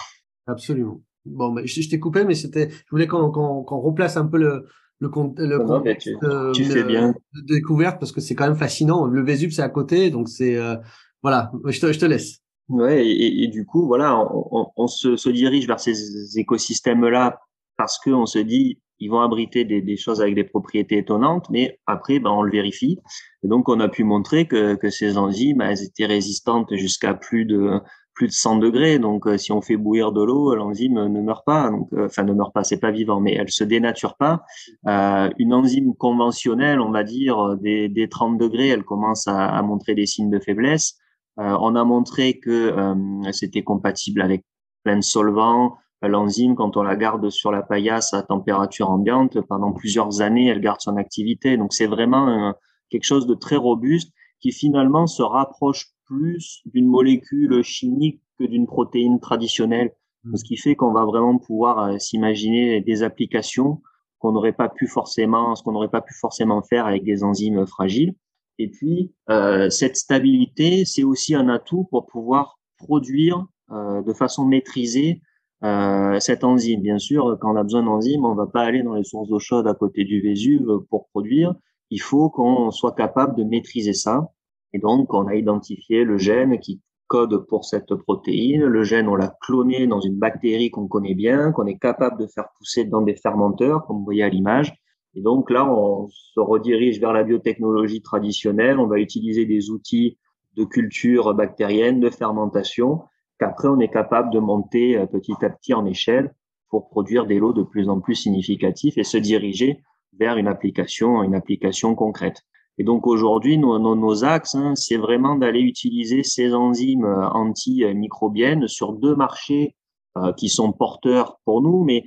Absolument. Bon, mais je, t'ai coupé, mais c'était, je voulais qu'on qu'on replace un peu le le, le contexte tu, fais bien. de découverte parce que c'est quand même fascinant. Le Vésuve c'est à côté, donc c'est euh, voilà. Je te, je te laisse. Ouais, et, du coup, voilà, on, se, dirige vers ces écosystèmes-là parce qu'on se dit ils vont abriter des, choses avec des propriétés étonnantes, mais après, ben, on le vérifie. Et donc, on a pu montrer que, que ces enzymes, elles étaient résistantes jusqu'à plus de plus de 100 degrés. Donc, euh, si on fait bouillir de l'eau, l'enzyme ne meurt pas. Donc, euh, enfin, ne meurt pas, c'est pas vivant, mais elle se dénature pas. Euh, une enzyme conventionnelle, on va dire, des, des 30 degrés, elle commence à montrer des signes de faiblesse. Euh, on a montré que euh, c'était compatible avec plein de solvants. L'enzyme, quand on la garde sur la paillasse à température ambiante, pendant plusieurs années, elle garde son activité. Donc c'est vraiment quelque chose de très robuste qui finalement se rapproche plus d'une molécule chimique que d'une protéine traditionnelle. Mmh. Ce qui fait qu'on va vraiment pouvoir euh, s'imaginer des applications qu'on n'aurait pas pu forcément, ce qu'on n'aurait pas pu forcément faire avec des enzymes fragiles. Et puis, euh, cette stabilité, c'est aussi un atout pour pouvoir produire euh, de façon maîtrisée euh, cette enzyme. Bien sûr, quand on a besoin d'enzymes, on va pas aller dans les sources d'eau chaude à côté du Vésuve pour produire. Il faut qu'on soit capable de maîtriser ça. Et donc, on a identifié le gène qui code pour cette protéine. Le gène, on l'a cloné dans une bactérie qu'on connaît bien, qu'on est capable de faire pousser dans des fermenteurs, comme vous voyez à l'image. Et donc là, on se redirige vers la biotechnologie traditionnelle. On va utiliser des outils de culture bactérienne, de fermentation, qu'après on est capable de monter euh, petit à petit en échelle pour produire des lots de plus en plus significatifs et se diriger vers une application, une application concrète. Et donc aujourd'hui, nos, nos, axes, hein, c'est vraiment d'aller utiliser ces enzymes euh, antimicrobiennes sur deux marchés euh, qui sont porteurs pour nous, mais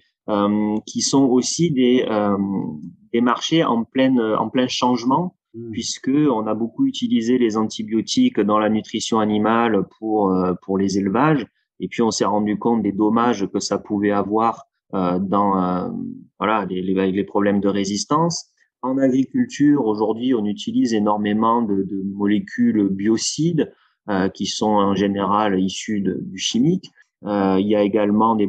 qui sont aussi des, euh, des marchés en, pleine, en plein changement, mmh. puisque on a beaucoup utilisé les antibiotiques dans la nutrition animale pour, euh, pour les élevages, et puis on s'est rendu compte des dommages que ça pouvait avoir dans voilà les, les, les problèmes de résistance. En agriculture, aujourd'hui, on utilise énormément de, de molécules biocides euh, qui sont en général issues du chimique. Euh, il y a également des,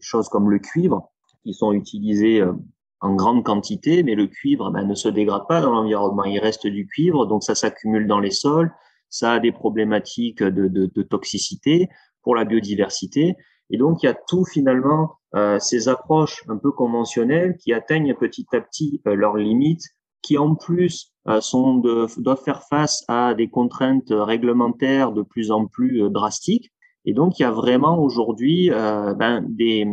choses comme le cuivre qui sont utilisées euh, en grande quantité, mais le cuivre ben, ne se dégrade pas dans l'environnement. Il reste du cuivre, donc ça s'accumule dans les sols. Ça a des problématiques de, toxicité pour la biodiversité. Et donc, il y a tout finalement euh, ces approches un peu conventionnelles qui atteignent petit à petit leurs limites, qui en plus sont doivent faire face à des contraintes réglementaires de plus en plus drastiques. Et donc, il y a vraiment aujourd'hui ben, des,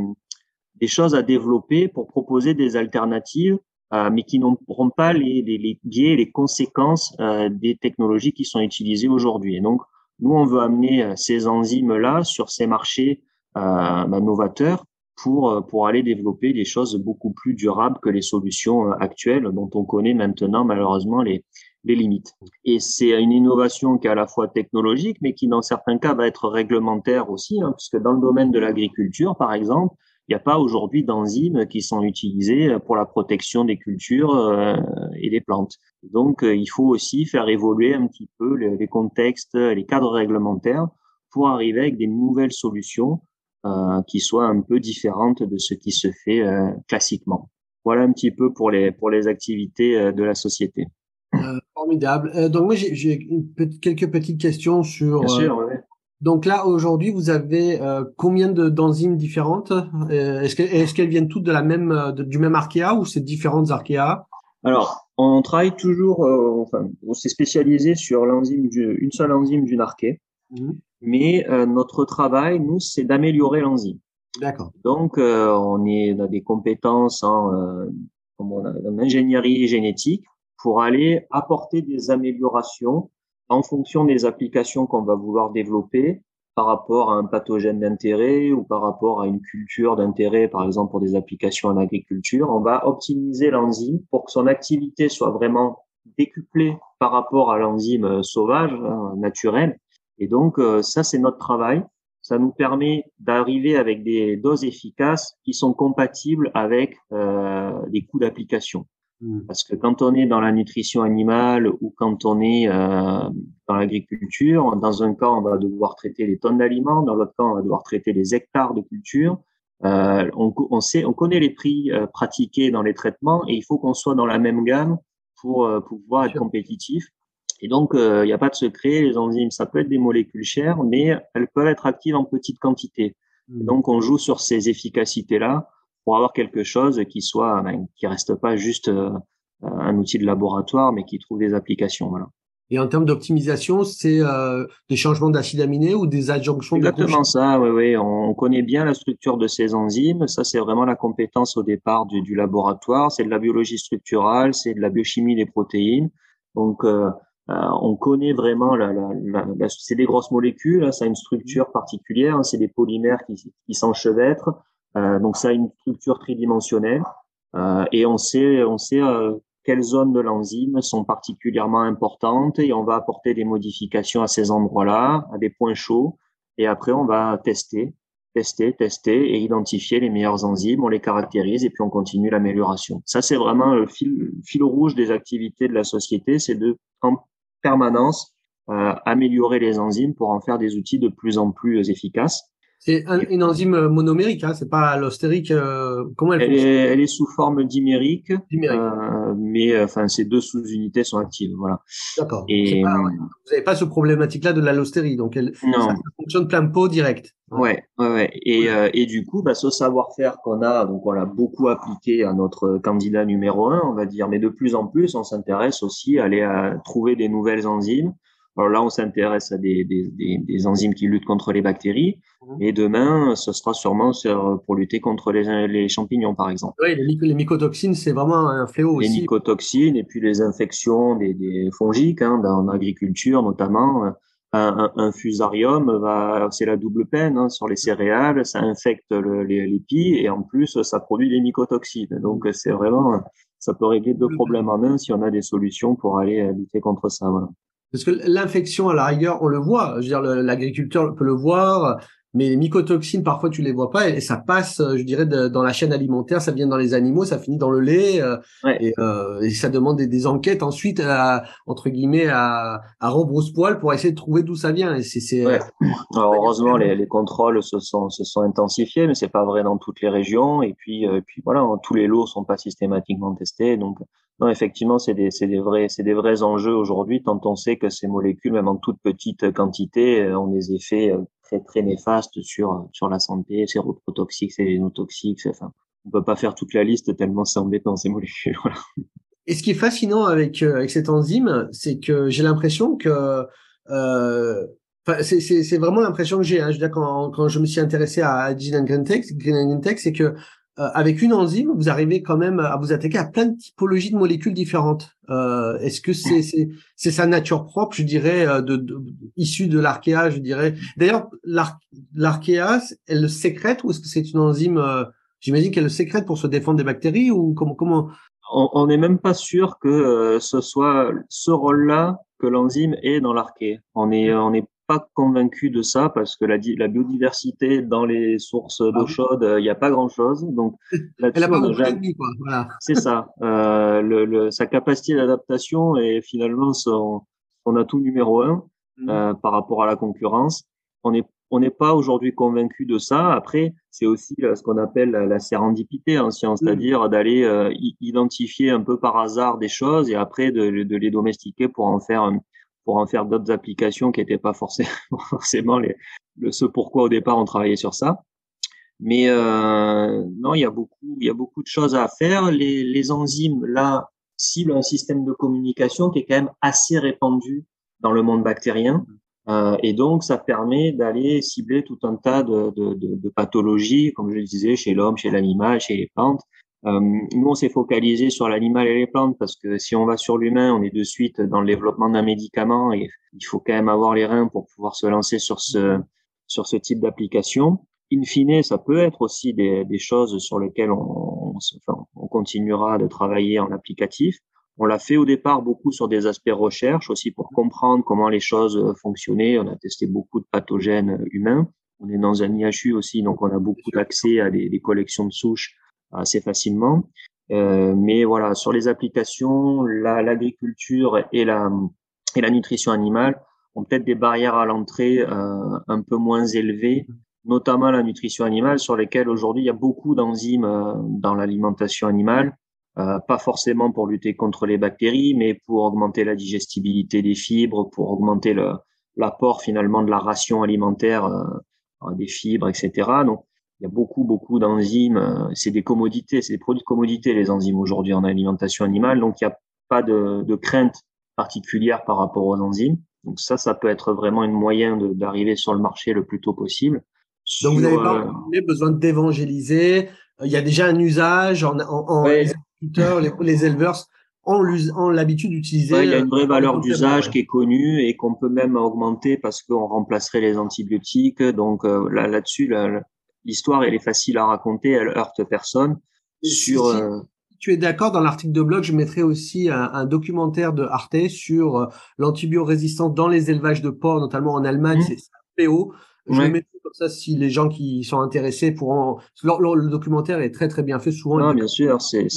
choses à développer pour proposer des alternatives, mais qui n'auront pas les, biais les conséquences des technologies qui sont utilisées aujourd'hui. Et donc, nous, on veut amener ces enzymes-là sur ces marchés euh, novateurs pour, euh, pour aller développer des choses beaucoup plus durables que les solutions euh, actuelles dont on connaît maintenant malheureusement les, les limites. Et c'est une innovation qui est à la fois technologique, mais qui dans certains cas va être réglementaire aussi, hein, puisque dans le domaine de l'agriculture, par exemple, il n'y a pas aujourd'hui d'enzymes qui sont utilisées pour la protection des cultures euh, et des plantes. Donc, il faut aussi faire évoluer un petit peu les, les contextes, les cadres réglementaires pour arriver avec des nouvelles solutions euh, qui soit un peu différente de ce qui se fait euh, classiquement. Voilà un petit peu pour les pour les activités euh, de la société. Formidable. donc moi j'ai quelques petites questions sur. Bien sûr. Ouais. Donc là aujourd'hui vous avez combien d'enzymes différentes? Est-ce qu'elles est viennent toutes de la même de, du même archéa ou c'est différentes archéas Alors on travaille toujours, enfin on s'est spécialisé sur l'enzyme une seule enzyme d'une archée. Mmh mais euh, notre travail, nous, c'est d'améliorer l'enzyme. D'accord. Donc, euh, on, est, on a des compétences en, euh, en ingénierie génétique pour aller apporter des améliorations en fonction des applications qu'on va vouloir développer par rapport à un pathogène d'intérêt ou par rapport à une culture d'intérêt, par exemple pour des applications en agriculture. On va optimiser l'enzyme pour que son activité soit vraiment décuplée par rapport à l'enzyme sauvage, hein, naturelle, et donc, euh, ça, c'est notre travail. Ça nous permet d'arriver avec des doses efficaces qui sont compatibles avec euh, les coûts d'application. Mmh. Parce que quand on est dans la nutrition animale ou quand on est euh, dans l'agriculture, dans un cas, on va devoir traiter des tonnes d'aliments, dans l'autre cas, on va devoir traiter des hectares de culture. Euh, on, on, sait, on connaît les prix euh, pratiqués dans les traitements et il faut qu'on soit dans la même gamme pour, pour pouvoir être compétitif. Et donc, il n'y a pas de secret, les enzymes, ça peut être des molécules chères, mais elles peuvent être actives en petite quantité. Mmh. Donc, on joue sur ces efficacités-là pour avoir quelque chose qui soit, ben, qui reste pas juste euh, un outil de laboratoire, mais qui trouve des applications. Voilà. Et en termes d'optimisation, c'est euh, des changements d'acides aminés ou des adjonctions Exactement ça, oui, oui. On connaît bien la structure de ces enzymes. Ça, c'est vraiment la compétence au départ du, du laboratoire. C'est de la biologie structurale, c'est de la biochimie des protéines. Donc, euh, euh, on connaît vraiment la, la, la, c'est des grosses molécules, hein, ça a une structure particulière, hein, c'est des polymères qui, qui s'enchevêtrent, euh, donc ça a une structure tridimensionnelle euh, et on sait, on sait euh, quelles zones de l'enzyme sont particulièrement importantes et on va apporter des modifications à ces endroits-là, à des points chauds et après on va tester, tester, tester et identifier les meilleures enzymes, on les caractérise et puis on continue l'amélioration. Ça c'est vraiment le fil, fil rouge des activités de la société, c'est de permanence euh, améliorer les enzymes pour en faire des outils de plus en plus efficaces. C'est une enzyme monomérique, hein, c'est pas l'ostérique. Euh, comment elle, elle est, elle est sous forme dimérique, dimérique. Euh, mais euh, enfin ces deux sous-unités sont actives, voilà. D'accord. Et pas, ouais. vous n'avez pas ce problématique-là de l'allostérie, donc elle non. ça fonctionne plein pot direct. Ouais, ouais, ouais. Et, euh, et du coup, bah, ce savoir-faire qu'on a, donc on l'a beaucoup appliqué à notre candidat numéro un, on va dire, mais de plus en plus, on s'intéresse aussi à aller à trouver des nouvelles enzymes Alors là, on s'intéresse à des, des, des, des, enzymes qui luttent contre les bactéries. Mmh. Et demain, ce sera sûrement pour lutter contre les, les champignons, par exemple. Oui, les, mycotoxines, c'est vraiment un fléau les aussi. Les mycotoxines et puis les infections des, des fongiques, hein, dans l'agriculture notamment. Un, un, fusarium c'est la double peine hein, sur les céréales, ça infecte le, les, les pies et en plus ça produit des mycotoxines. Donc c'est vraiment, ça peut régler deux problèmes en un si on a des solutions pour aller lutter contre ça. Voilà. Parce que l'infection, à la rigueur, on le voit. Je veux dire, l'agriculteur peut le voir, mais les mycotoxines, parfois, tu les vois pas et, ça passe, je dirais, dans la chaîne alimentaire. Ça vient dans les animaux, ça finit dans le lait euh, euh, et, ça demande des, enquêtes ensuite, à, entre guillemets, à, à rebrousse-poil pour essayer de trouver d'où ça vient. Et c'est, ouais. heureusement, les, les, contrôles se sont, se sont intensifiés, mais c'est pas vrai dans toutes les régions. Et puis, euh, puis voilà, tous les lots sont pas systématiquement testés, donc non, effectivement, c'est des, c'est des vrais, c'est des vrais enjeux aujourd'hui, tant on sait que ces molécules, même en toute petite quantité, euh, ont des effets euh, très, très néfastes sur, sur la santé, c'est reprotoxique, c'est génotoxique, enfin, on peut pas faire toute la liste tellement c'est embêtant, ces molécules. Et ce qui est fascinant avec, euh, avec cette enzyme, c'est que j'ai l'impression que, euh, c'est, vraiment l'impression que j'ai, hein. je veux dire, quand, quand je me suis intéressé à Gene Green Tech, c'est que euh, avec une enzyme, vous arrivez quand même à vous attaquer à plein de typologies de molécules différentes. Euh, Est-ce que c'est c'est sa nature propre, je dirais, euh, de, de, issue de l'archéa, je dirais? D'ailleurs, l'archéa, elle le sécrète ou est-ce que c'est une enzyme euh, J'imagine qu'elle le sécrète pour se défendre des bactéries ou comment comment? On n'est même pas sûr que ce soit ce rôle-là que l'enzyme est dans l'archéa. On est on est pas convaincu de ça parce que la, la biodiversité dans les sources d'eau ah chaude, il n'y a pas grand-chose. Donc c'est ça. Euh, le, le, sa capacité d'adaptation est finalement son, son atout numéro un mmh. euh, par rapport à la concurrence. On n'est on n'est pas aujourd'hui convaincu de ça. Après, c'est aussi ce qu'on appelle la, sérendipité en science, mmh. c'est-à-dire d'aller euh, identifier un peu par hasard des choses et après de, de les domestiquer pour en faire un, pour en faire d'autres applications qui n'étaient pas forcément, forcément les, le, ce pourquoi au départ on travaillait sur ça. Mais euh, non, il y a beaucoup, il y a beaucoup de choses à faire. Les, les enzymes là ciblent un système de communication qui est quand même assez répandu dans le monde bactérien. Euh, et donc, ça permet d'aller cibler tout un tas de, de, de, de pathologies, comme je le disais, chez l'homme, chez l'animal, chez les plantes, euh, nous, on s'est focalisé sur l'animal et les plantes parce que si on va sur l'humain, on est de suite dans le développement d'un médicament et il faut quand même avoir les reins pour pouvoir se lancer sur ce, sur ce type d'application. In fine, ça peut être aussi des, des choses sur lesquelles on, enfin, on continuera de travailler en applicatif. On l'a fait au départ beaucoup sur des aspects recherche aussi pour comprendre comment les choses fonctionnaient. On a testé beaucoup de pathogènes humains. On est dans un IHU aussi, donc on a beaucoup d'accès à des, des collections de souches assez facilement. Euh, mais voilà, sur les applications, l'agriculture et la et la nutrition animale ont peut-être des barrières à l'entrée euh, un peu moins élevées, notamment la nutrition animale, sur lesquelles aujourd'hui il y a beaucoup d'enzymes euh, dans l'alimentation animale, pas forcément pour lutter contre les bactéries, mais pour augmenter la digestibilité des fibres, pour augmenter l'apport finalement de la ration alimentaire des fibres, etc. Donc il y a beaucoup, beaucoup d'enzymes. Euh, c'est des commodités, c'est des produits de commodité, les enzymes aujourd'hui en alimentation animale. Donc, il n'y a pas de, de, crainte particulière par rapport aux enzymes. Donc, ça, ça peut être vraiment un moyen d'arriver sur le marché le plus tôt possible. Donc, vous n'avez pas euh, besoin d'évangéliser. Il y a déjà un usage en, en, en les agriculteurs, les, les éleveurs ont l'habitude d'utiliser. il y a une vraie euh, valeur d'usage qui est connue et qu'on peut même augmenter parce qu'on remplacerait les antibiotiques. Donc là, là-dessus, là, l'histoire, elle est facile à raconter, elle heurte personne. Sur, si, euh, tu es d'accord, dans l'article de blog, je mettrai aussi un, un documentaire de Arte sur euh, l'antibiorésistance dans les élevages de porcs, notamment en Allemagne, mmh. c'est PO. Je le mettrai comme ça si les gens qui sont intéressés pourront. Le, le documentaire est très très bien fait. Souvent, non, bien sûr, c'est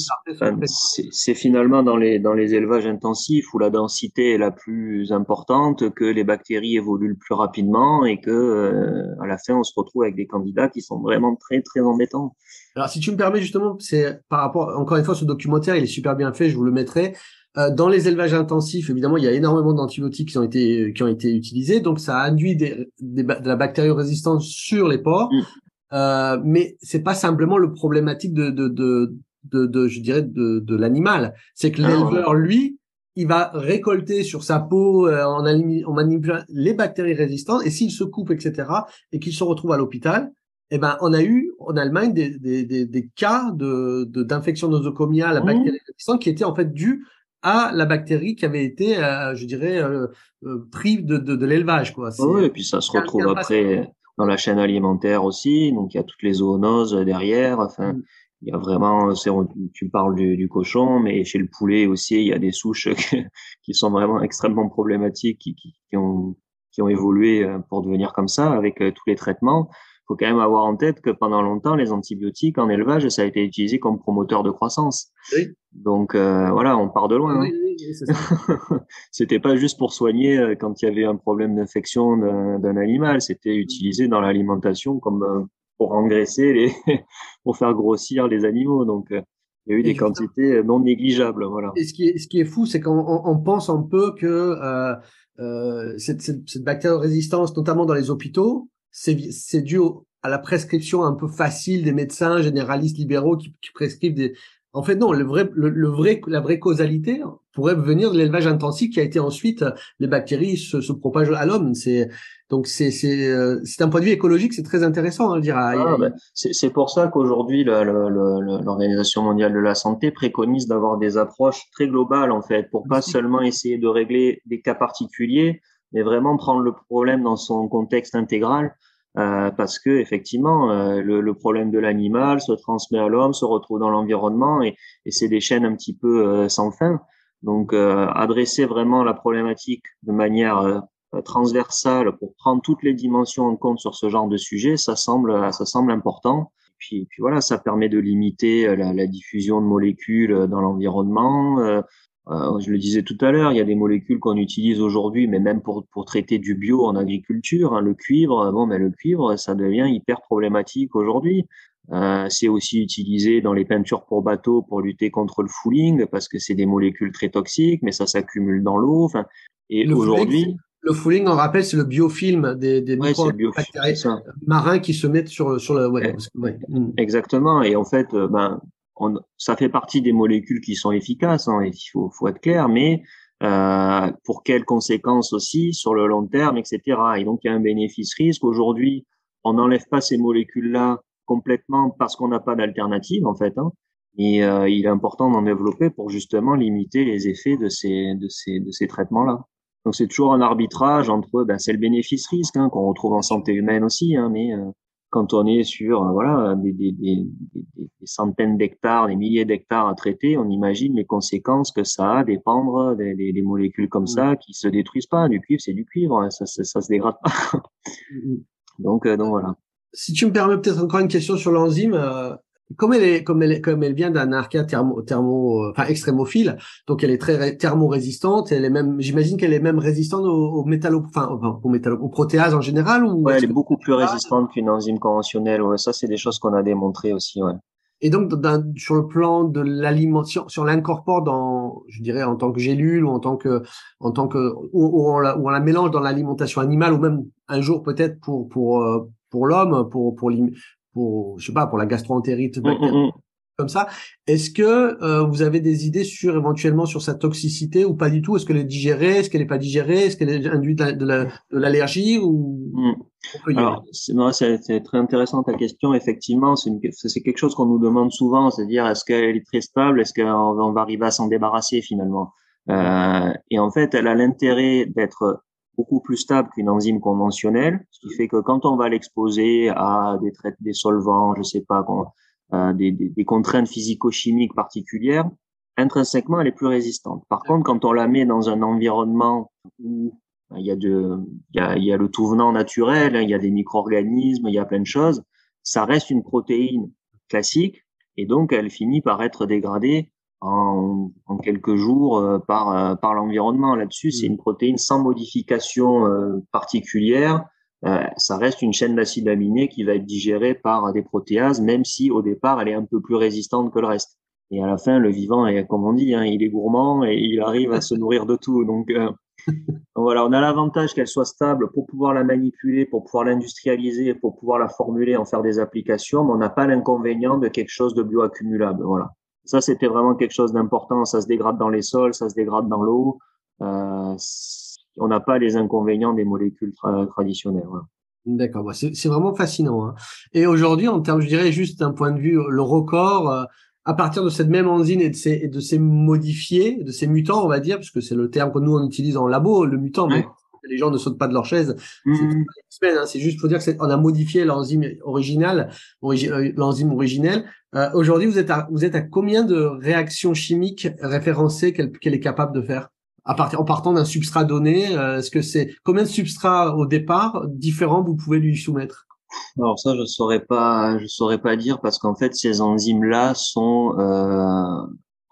c'est finalement dans les dans les élevages intensifs où la densité est la plus importante, que les bactéries évoluent le plus rapidement et que euh, à la fin on se retrouve avec des candidats qui sont vraiment très très embêtants. Alors si tu me permets justement, c'est par rapport encore une fois ce documentaire, il est super bien fait, je vous le mettrai. Euh, dans les élevages intensifs, évidemment, il y a énormément d'antibiotiques qui ont été qui ont été utilisés, donc ça a induit des, des, de la bactériorésistance sur les porcs. Mm. Euh, mais c'est pas simplement le problématique de de de, de, de je dirais de, de l'animal, c'est que l'éleveur lui il va récolter sur sa peau euh, en, en manipulant les bactéries résistantes et s'il se coupe, etc., et qu'il se retrouve à l'hôpital, eh ben, on a eu en Allemagne des, des, des, des cas de d'infection nosocomiale à mmh. bactéries résistantes qui étaient en fait dus à la bactérie qui avait été, euh, je dirais, euh, euh prise de, de, de l'élevage. Quoi. Oui, et puis ça se retrouve après dans la chaîne alimentaire aussi. Donc, il y a toutes les zoonoses derrière. Enfin, mmh il y a vraiment, tu parles du, du, cochon, mais chez le poulet aussi, il y a des souches qui sont vraiment extrêmement problématiques, qui, qui, qui, ont, qui ont évolué pour devenir comme ça avec tous les traitements. Il faut quand même avoir en tête que pendant longtemps, les antibiotiques en élevage, ça a été utilisé comme promoteur de croissance. Oui. Donc euh, voilà, on part de loin. Oui, oui, hein. C'était pas juste pour soigner quand il y avait un problème d'infection d'un animal, c'était utilisé dans l'alimentation comme pour engraisser les, pour faire grossir les animaux. Donc, euh, il y a eu des quantités non négligeables. Voilà. Et ce qui est, ce qui est fou, c'est qu'on on pense un peu que euh, euh, cette, cette, cette bactério-résistance, notamment dans les hôpitaux, c'est dû à la prescription un peu facile des médecins généralistes libéraux qui, qui prescrivent des, en fait, non, le vrai, le, vrai, la vraie causalité pourrait venir de l'élevage intensif qui a été ensuite, les bactéries se, se propagent à l'homme. C'est donc c'est c'est euh, c'est un point de vue écologique, c'est très intéressant à dire. Ah, ben, c'est pour ça qu'aujourd'hui l'Organisation mondiale de la santé préconise d'avoir des approches très globales en fait, pour pas seulement essayer de régler des cas particuliers, mais vraiment prendre le problème dans son contexte intégral. Euh, parce que effectivement, euh, le, problème de l'animal se transmet à l'homme, se retrouve dans l'environnement, et, et c'est des chaînes un petit peu euh, sans fin. Donc, adresser vraiment la problématique de manière transversale pour prendre toutes les dimensions en compte sur ce genre de sujet, ça semble, ça semble important. Puis, puis voilà, ça permet de limiter la diffusion de molécules dans l'environnement, euh, je le disais tout à l'heure, il y a des molécules qu'on utilise aujourd'hui, mais même pour, pour traiter du bio en agriculture, hein, le cuivre, bon, mais le cuivre, ça devient hyper problématique aujourd'hui. Euh, c'est aussi utilisé dans les peintures pour bateaux pour lutter contre le fouling, parce que c'est des molécules très toxiques, mais ça s'accumule dans l'eau. Et aujourd'hui, le fouling, on rappelle, c'est le biofilm des, des ouais, marins qui se mettent sur, sur le. Ouais, mm. Exactement. Et en fait, euh, ben, ça fait partie des molécules qui sont efficaces, hein, il faut, être clair, mais euh, pour quelles conséquences aussi sur le long terme, etc. Et donc il y a un bénéfice-risque. Aujourd'hui, on n'enlève pas ces molécules-là complètement parce qu'on n'a pas d'alternative en fait. Hein. Et euh, il est important d'en développer pour justement limiter les effets de ces, traitements-là. Donc c'est toujours un arbitrage entre, ben, c'est le bénéfice-risque hein, qu'on retrouve en santé humaine aussi, hein, mais euh, quand on est sur euh, voilà des, des, des, des centaines d'hectares, des milliers d'hectares à traiter, on imagine les conséquences que ça a dépendre des, des, molécules comme ça qui se détruisent pas. Du cuivre, c'est du cuivre, hein, ça, ça, ça, se dégrade pas. donc, euh, donc voilà. Si tu me permets peut-être encore une question sur l'enzyme, euh, comme elle est, comme elle, comme elle vient d'un archéa thermo, thermo, euh, enfin extrémophile, donc elle est très thermo-résistante. Elle est même, j'imagine qu'elle est même résistante aux, métallo, enfin, aux, métallo, aux protéases en général. Ou ouais, elle est beaucoup plus résistante qu'une enzyme conventionnelle. Ouais, ça, c'est des choses qu'on a démontrées aussi. Ouais. Et donc, sur le plan de l'alimentation, si on l'incorpore dans, je dirais, en tant que gélule ou en tant que, en tant que, ou, on, la, ou on la mélange dans l'alimentation animale ou même un jour peut-être pour pour euh, pour l'homme, pour pour pour, je sais pas, pour la gastroentérite mmh, mmh, mmh. comme ça. Est-ce que euh, vous avez des idées sur éventuellement sur sa toxicité ou pas du tout? Est-ce qu'elle est digérée? Est-ce qu'elle n'est pas digérée? Est-ce qu'elle est induite de l'allergie ou Alors, c'est très intéressant ta question. Effectivement, c'est quelque chose qu'on nous demande souvent, c'est-à-dire est-ce qu'elle est très stable? Est-ce qu'on va arriver à s'en débarrasser finalement? Euh, Et en fait, elle a l'intérêt d'être beaucoup plus stable qu'une enzyme conventionnelle, ce qui fait que quand on va l'exposer à des traites, des solvants, je sais pas, euh, des, des, des, contraintes physico-chimiques particulières, intrinsèquement, elle est plus résistante. Par contre, quand on la met dans un environnement où ben, il y a de, il y a, il y a le tout venant naturel, il y a des micro-organismes, il y a plein de choses, ça reste une protéine classique et donc elle finit par être dégradée en, en quelques jours euh, par, euh, par l'environnement. Là-dessus, c'est mm. une protéine sans modification euh, particulière. ça reste une chaîne d'acides aminés qui va être digérée par des protéases, même si au départ, elle est un peu plus résistante que le reste. Et à la fin, le vivant est, comme on dit, hein, il est gourmand et il arrive à se nourrir de tout. Donc, voilà, on a l'avantage qu'elle soit stable pour pouvoir la manipuler, pour pouvoir l'industrialiser, pour pouvoir la formuler, en faire des applications, mais on n'a pas l'inconvénient de quelque chose de bioaccumulable. Voilà Ça, c'était vraiment quelque chose d'important. Ça se dégrade dans les sols, ça se dégrade dans l'eau. Euh, on n'a pas les inconvénients des molécules traditionnelles. D'accord, bah, c'est vraiment fascinant. Hein. Et aujourd'hui, en termes, je dirais juste d'un point de vue, le record, euh, à partir de cette même enzyme et de ces, de ces modifiés, de ces mutants, on va dire, puisque c'est le terme que nous on utilise en labo, le mutant, mais les gens ne sautent pas de leur chaise. Mmh. Hein. C'est juste pour dire qu'on a modifié l'enzyme originale, euh, l'enzyme originelle. Euh, aujourd'hui, vous êtes à, vous êtes à combien de réactions chimiques référencées qu'elle est capable de faire? À partir, en partant d'un substrat donné euh, Est-ce que c'est combien de substrats au départ différents vous pouvez lui soumettre? Alors ça, je saurais pas, je saurais pas dire parce qu'en fait, ces enzymes-là sont euh,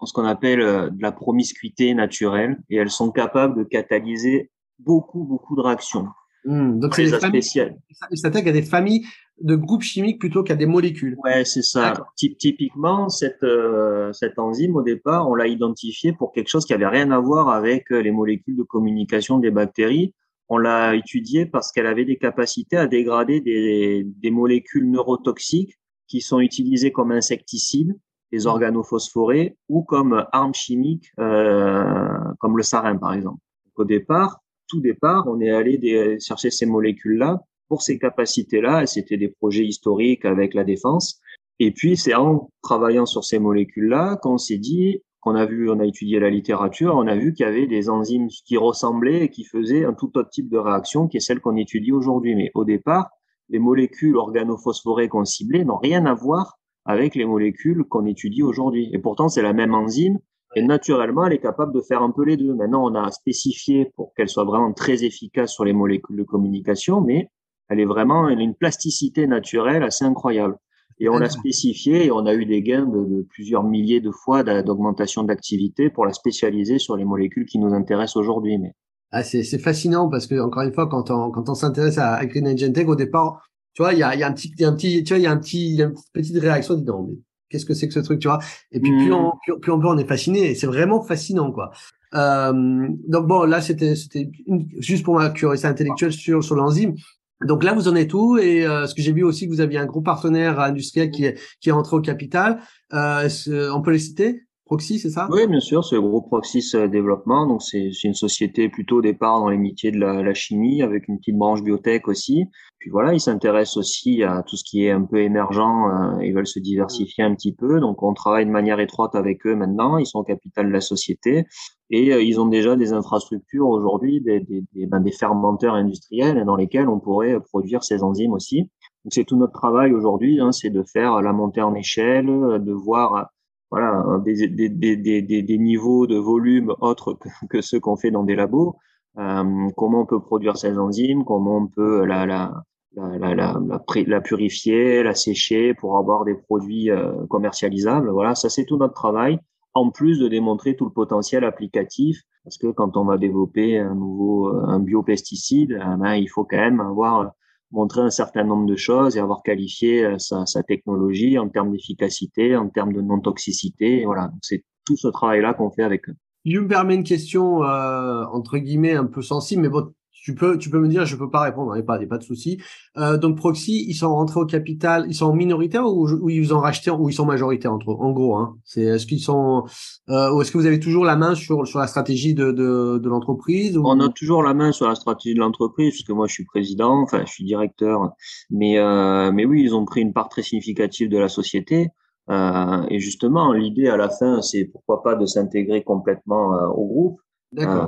ce qu'on appelle euh, de la promiscuité naturelle et elles sont capables de catalyser beaucoup, beaucoup de réactions. Hmm, donc c'est des familles, Ils s'attaquent à des familles de groupes chimiques plutôt qu'à des molécules. Ouais, c'est ça. Typiquement, cette, euh, cette enzyme, au départ, on l'a identifiée pour quelque chose qui avait rien à voir avec euh, les molécules de communication des bactéries. On l'a étudiée parce qu'elle avait des capacités à dégrader des, des molécules neurotoxiques qui sont utilisées comme insecticides, les hmm. organophosphorés, ou comme armes chimiques, euh, comme le sarin, par exemple. au départ, tout départ, on est allé chercher ces molécules-là pour ces capacités-là, c'était des projets historiques avec la défense. Et puis, c'est en travaillant sur ces molécules-là qu'on s'est dit, qu'on a vu, on a étudié la littérature, on a vu qu'il y avait des enzymes qui ressemblaient et qui faisaient un tout autre type de réaction qui est celle qu'on étudie aujourd'hui. Mais au départ, les molécules organophosphorées qu'on ciblait n'ont rien à voir avec les molécules qu'on étudie aujourd'hui. Et pourtant, c'est la même enzyme, et naturellement, elle est capable de faire un peu les deux. Maintenant, on a spécifié pour qu'elle soit vraiment très efficace sur les molécules de communication, mais elle est vraiment, elle a une plasticité naturelle assez incroyable. Et on l'a spécifié et on a eu des gains de, plusieurs milliers de fois d'augmentation d'activité pour la spécialiser sur les molécules qui nous intéressent aujourd'hui. Mais ah, c'est fascinant parce que encore une fois, quand on quand on s'intéresse à, Green Engine Tech, au départ, tu vois, il y a, y a un petit, un petit, tu vois, il y a un petit, y a une petite réaction, mais qu'est-ce que c'est que ce truc, tu vois? Et puis plus, on, plus, plus, on peut, on est fasciné. C'est vraiment fascinant, quoi. Euh, donc bon, là c'était c'était juste pour ma curiosité intellectuelle sur sur l'enzyme. Donc là, vous en êtes où Et euh, ce que j'ai vu aussi, vous aviez un gros partenaire industriel qui est qui est entré au capital. Euh, on peut les citer? Proxy, c'est ça? Oui, bien sûr, c'est le groupe Proxys euh, Développement. Donc, c'est une société plutôt au départ dans les métiers de la, la, chimie, avec une petite branche biotech aussi. Puis voilà, ils s'intéressent aussi à tout ce qui est un peu émergent. Euh, ils veulent se diversifier un petit peu. Donc, on travaille de manière étroite avec eux maintenant. Ils sont au capital de la société et euh, ils ont déjà des infrastructures aujourd'hui, des, des, des, ben, des fermenteurs industriels dans lesquels on pourrait produire ces enzymes aussi. Donc, c'est tout notre travail aujourd'hui, hein, c'est de faire la montée en échelle, de voir voilà, des, des, des, niveaux de volume autres que, que ceux qu'on fait dans des labos. Euh, comment on peut produire ces enzymes, comment on peut la, la, la, la, la, purifier, la sécher pour avoir des produits euh, commercialisables. Voilà, ça c'est tout notre travail, en plus de démontrer tout le potentiel applicatif, parce que quand on va développer un nouveau un biopesticide, eh ben, il faut quand même avoir montrer un certain nombre de choses et avoir qualifié euh, sa, technologie en termes d'efficacité, en termes de non-toxicité. Voilà, c'est tout ce travail-là qu'on fait avec eux. Je me permets une question euh, entre guillemets un peu sensible, mais bon, tu peux, tu peux me dire, je peux pas répondre, il n'y a pas, pas de souci. Euh, donc Proxy, ils sont rentrés au capital, ils sont minoritaires ou, ou ils ont racheté ou ils sont majoritaires entre en gros. Hein? C'est est-ce qu'ils sont euh, ou est-ce que vous avez toujours la main sur sur la stratégie de de, de l'entreprise On a toujours la main sur la stratégie de l'entreprise puisque moi je suis président, enfin je suis directeur, mais euh, mais oui ils ont pris une part très significative de la société. Et justement, l'idée à la fin, c'est pourquoi pas de s'intégrer complètement au groupe. Euh,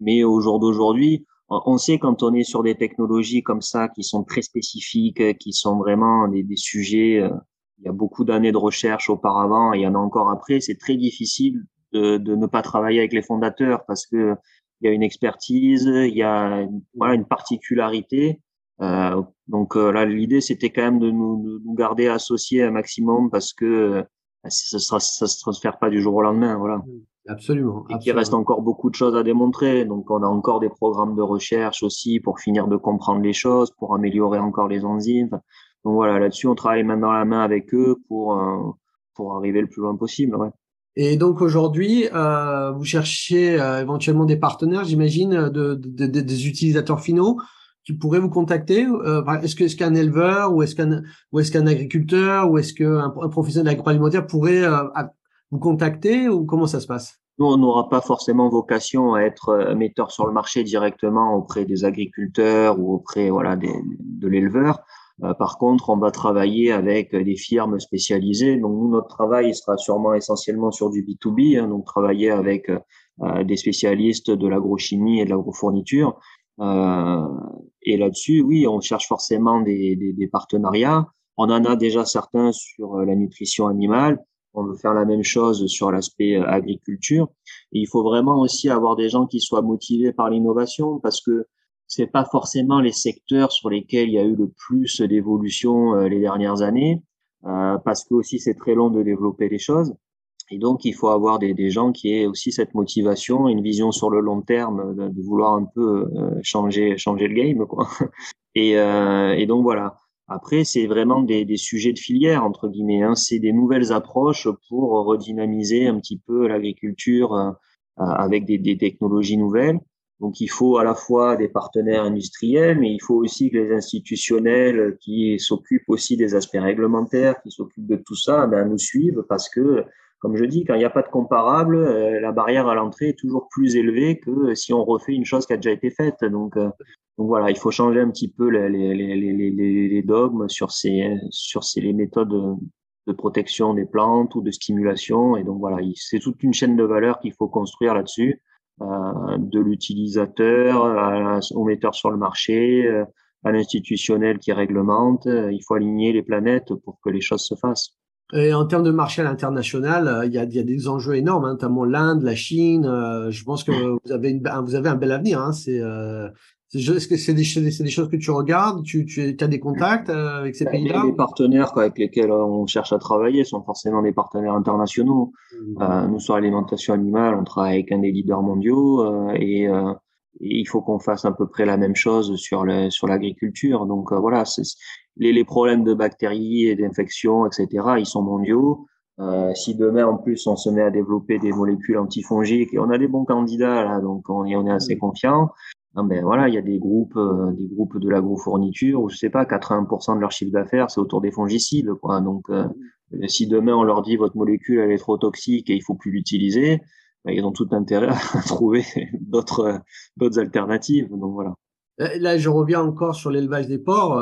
mais au jour d'aujourd'hui, on sait quand on est sur des technologies comme ça qui sont très spécifiques, qui sont vraiment des, sujets, euh, il y a beaucoup d'années de recherche auparavant et il y en a encore après, c'est très difficile de, ne pas travailler avec les fondateurs parce que il y a une expertise, il y a voilà une particularité. Euh, donc euh, là, l'idée c'était quand même de nous, de nous, garder associés un maximum parce que ça, ça se transfère pas du jour au lendemain, voilà. Absolument. Et qu'il reste encore beaucoup de choses à démontrer. Donc, on a encore des programmes de recherche aussi pour finir de comprendre les choses, pour améliorer encore les enzymes. Donc voilà, là-dessus, on travaille main dans la main avec eux pour euh, pour arriver le plus loin possible. Ouais. Et donc aujourd'hui, euh, vous cherchez euh, éventuellement des partenaires, j'imagine, de, de, de, des utilisateurs finaux qui pourraient vous contacter. Est-ce qu'un éleveur ou est-ce qu'un ou est-ce qu'un agriculteur ou est-ce qu'un un professionnel agroalimentaire pourrait vous contactez ou comment ça se passe? Nous, on n'aura pas forcément vocation à être metteur sur le marché directement auprès des agriculteurs ou auprès voilà de l'éleveur. par contre, on va travailler avec des firmes spécialisées. Donc, nous, notre travail sera sûrement essentiellement sur du B2B, hein, donc travailler avec des spécialistes de l'agrochimie et de l'agrofourniture. Euh, et là-dessus, oui, on cherche forcément des, partenariats. On en a déjà certains sur euh, la nutrition animale. On veut faire la même chose sur l'aspect euh, agriculture. Il faut vraiment aussi avoir des gens qui soient motivés par l'innovation parce que c'est pas forcément les secteurs sur lesquels il y a eu le plus d'évolution les dernières années, euh, parce que aussi c'est très long de développer les choses. Et donc, il faut avoir des, gens qui aient aussi cette motivation, une vision sur le long terme, de, vouloir un peu euh, changer, changer le game, quoi. Et, euh, et donc voilà. Après, c'est vraiment des, des, sujets de filière entre guillemets. Hein. C'est des nouvelles approches pour redynamiser un petit peu l'agriculture euh, avec des, des, technologies nouvelles. Donc, il faut à la fois des partenaires industriels, mais il faut aussi que les institutionnels qui s'occupent aussi des aspects réglementaires, qui s'occupent de tout ça, ben, nous suivent parce que comme je dis, quand il n'y a pas de comparable, euh, la barrière à l'entrée est toujours plus élevée que si on refait une chose qui a déjà été faite. Donc, euh, voilà, il faut changer un petit peu les, dogmes sur ces, les méthodes de protection des plantes ou de stimulation. Et donc voilà, c'est toute une chaîne de valeur qu'il faut construire là-dessus, euh, de l'utilisateur au metteur sur le marché, euh, à l'institutionnel qui réglemente. Il faut aligner les planètes pour que les choses se fassent. Et en termes de marché à l'international, euh, il y, a, y, a, des enjeux énormes, hein, notamment l'Inde, la Chine. Euh, je pense que vous avez, une, vous avez un bel avenir. Hein, c'est, euh, est-ce que c'est des, des, choses que tu regardes? Tu, tu as des contacts avec ces pays-là? Les partenaires quoi, avec lesquels on cherche à travailler sont forcément des partenaires internationaux. Mmh. nous, sur l'alimentation animale, on travaille avec un des leaders mondiaux et, et, il faut qu'on fasse à peu près la même chose sur, le, sur l'agriculture. Donc voilà, c'est, les, les problèmes de bactéries et d'infections, etc., ils sont mondiaux. Euh, si demain en plus on se met à développer des molécules antifongiques et on a des bons candidats là, donc on, on est assez confiant. ben voilà, il y a des groupes, euh, des groupes de l'agrofourniture où je sais pas, 80% de leur chiffre d'affaires c'est autour des fongicides, quoi. Donc euh, si demain on leur dit votre molécule elle est trop toxique et il faut plus l'utiliser, ils ont tout intérêt à trouver d'autres d'autres alternatives. Donc voilà. Là, je reviens encore sur l'élevage des porcs.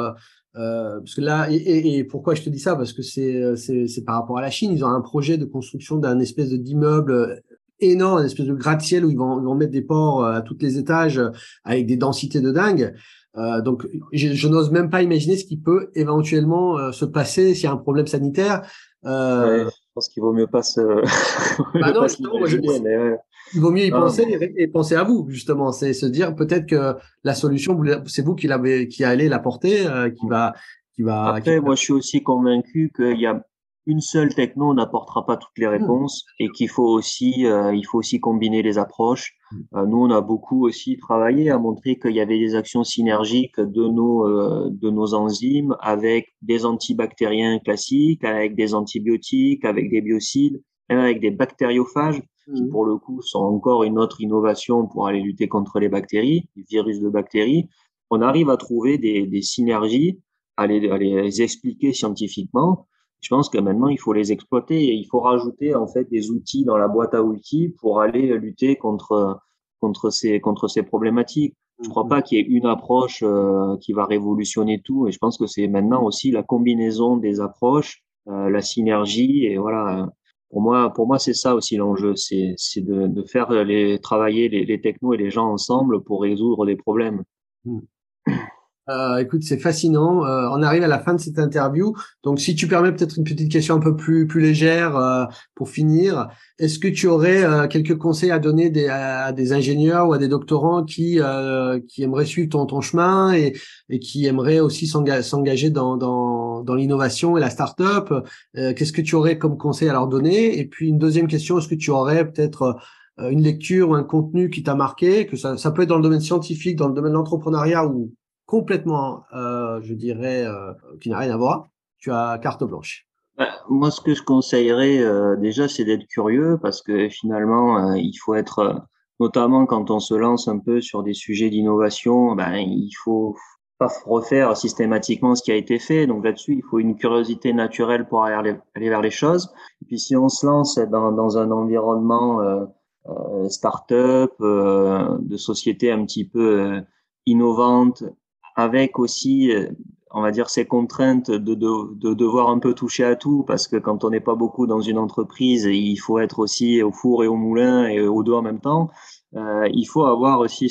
Euh, parce que là, et, et, pourquoi je te dis ça? Parce que c'est c'est par rapport à la Chine. Ils ont un projet de construction d'un espèce d'immeuble énorme, un espèce de gratte-ciel où ils vont, ils vont mettre des ports euh, à tous les étages euh, avec des densités de dingue. Euh, donc, je, je n'ose même pas imaginer ce qui peut éventuellement euh, se passer s'il y a un problème sanitaire. Euh, ouais, pense qu'il vaut mieux pas se. bah non, je, mais il vaut mieux y penser et, penser à vous justement c'est se dire peut-être que la solution c'est vous qui l'avez qui allez l'apporter euh, qui va qui va après moi je suis aussi convaincu qu'il y a une seule techno n'apportera pas toutes les hmm. réponses et qu'il faut aussi euh, il faut aussi combiner les approches hmm. euh, nous on a beaucoup aussi travaillé à montrer qu'il y avait des actions synergiques de nos de nos enzymes avec des antibactériens classiques avec des antibiotiques avec des biocides avec des bactériophages qui mmh. pour le coup sont encore une autre innovation pour aller lutter contre les bactéries, les virus de bactéries. On arrive à trouver des, des synergies, à les, à les, expliquer scientifiquement. Je pense que maintenant il faut les exploiter et il faut rajouter en fait des outils dans la boîte à outils pour aller lutter contre contre ces contre ces problématiques. Je crois mmh. pas qu'il y ait une approche euh, qui va révolutionner tout et je pense que c'est maintenant aussi la combinaison des approches, euh, la synergie et voilà pour moi, pour moi, c'est ça aussi l'enjeu, c'est de, de faire les travailler les, les technos et les gens ensemble pour résoudre des problèmes. Hmm. Euh, écoute, c'est fascinant. Euh, on arrive à la fin de cette interview. Donc, si tu permets peut-être une petite question un peu plus plus légère euh, pour finir, est-ce que tu aurais euh, quelques conseils à donner des, à, des ingénieurs ou à des doctorants qui euh, qui aimeraient suivre ton ton chemin et, et qui aimeraient aussi s'engager dans dans, dans l'innovation et la start-up Qu'est-ce que tu aurais comme conseil à leur donner? Et puis une deuxième question, est-ce que tu aurais peut-être une lecture ou un contenu qui t'a marqué, que ça, ça peut être dans le domaine scientifique, dans le domaine de l'entrepreneuriat ou complètement, euh, je dirais, euh, qui n'a rien à voir, tu as carte blanche. Bah, moi, ce que je conseillerais euh, déjà, c'est d'être curieux parce que finalement, il faut être, notamment quand on se lance un peu sur des sujets d'innovation, ben, il faut pas refaire systématiquement ce qui a été fait. Donc là-dessus, il faut une curiosité naturelle pour aller, vers les choses. Et puis si on se lance dans, dans un environnement start-up, de société un petit peu innovante, avec aussi, on va dire, ces contraintes de, de, de, devoir un peu toucher à tout, parce que quand on n'est pas beaucoup dans une entreprise, il faut être aussi au four et au moulin et aux deux en même temps. Euh, il faut avoir aussi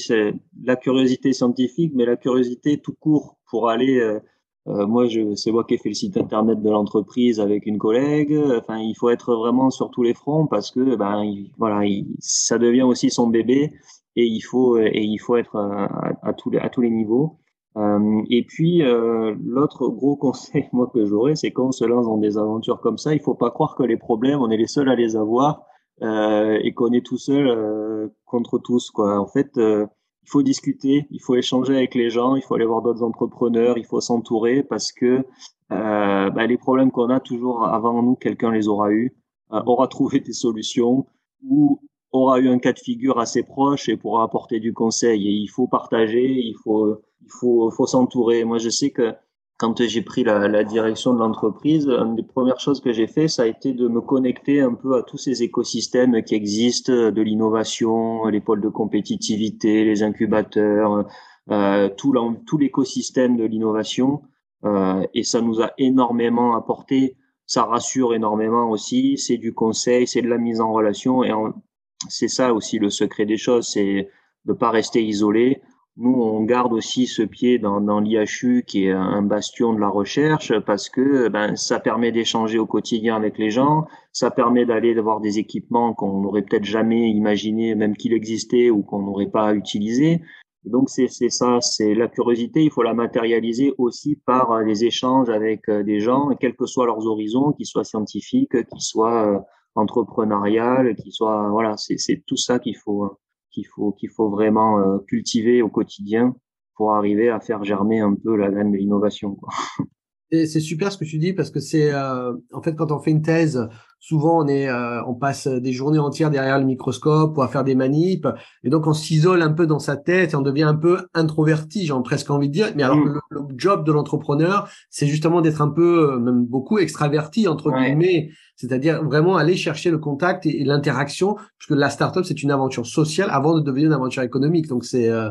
la curiosité scientifique, mais la curiosité tout court pour aller. Euh, euh moi, c'est moi qui ai fait le site internet de l'entreprise avec une collègue. Enfin, il faut être vraiment sur tous les fronts parce que, ben, voilà, ça devient aussi son bébé et il faut et il faut être à, à tous les à tous les niveaux. Euh, et puis euh, l'autre gros conseil moi que j'aurais, c'est quand on se lance dans des aventures comme ça, il faut pas croire que les problèmes, on est les seuls à les avoir euh, et qu'on est tout seul euh, contre tous. Quoi. En fait, euh, il faut discuter, il faut échanger avec les gens, il faut aller voir d'autres entrepreneurs, il faut s'entourer parce que bah, les problèmes qu'on a toujours avant nous, quelqu'un les aura eus, aura trouvé des solutions ou aura eu un cas de figure assez proche et pourra apporter du conseil. Et il faut partager, il faut, il faut, faut s'entourer. Moi, je sais que quand j'ai pris la, la, direction de l'entreprise, une des premières choses que j'ai fait, ça a été de me connecter un peu à tous ces écosystèmes qui existent, de l'innovation, les pôles de compétitivité, les incubateurs, euh, tout l'écosystème de l'innovation. Euh, et ça nous a énormément apporté. Ça rassure énormément aussi. C'est du conseil, c'est de la mise en relation. Et c'est ça aussi le secret des choses, c'est de pas rester isolé. Nous, on garde aussi ce pied dans, dans l'IHU qui est un bastion de la recherche parce que ben, ça permet d'échanger au quotidien avec les gens, ça permet d'aller voir des équipements qu'on n'aurait peut-être jamais imaginé, même qu'il existait ou qu'on n'aurait pas utilisé. Donc c'est ça, c'est la curiosité, il faut la matérialiser aussi par les échanges avec euh, des gens, quels que soient leurs horizons, qu'ils soient scientifiques, qu'ils soient euh, entrepreneuriales, qu'ils soient voilà, c'est tout ça qu'il faut qu'il faut, qu'il faut vraiment euh, cultiver au quotidien pour arriver à faire germer un peu la graine de l'innovation. Et c'est super ce que tu dis parce que c'est euh, en fait quand on fait une thèse, souvent on est euh, on passe des journées entières derrière le microscope ou à faire des manips et donc on s'isole un peu dans sa tête et on devient un peu introverti, j'ai presque envie de dire. Mais alors le, le, job de l'entrepreneur, c'est justement d'être un peu même beaucoup extraverti entre guillemets, c'est-à-dire vraiment aller chercher le contact et, l'interaction parce que la startup c'est une aventure sociale avant de devenir une aventure économique. Donc c'est euh,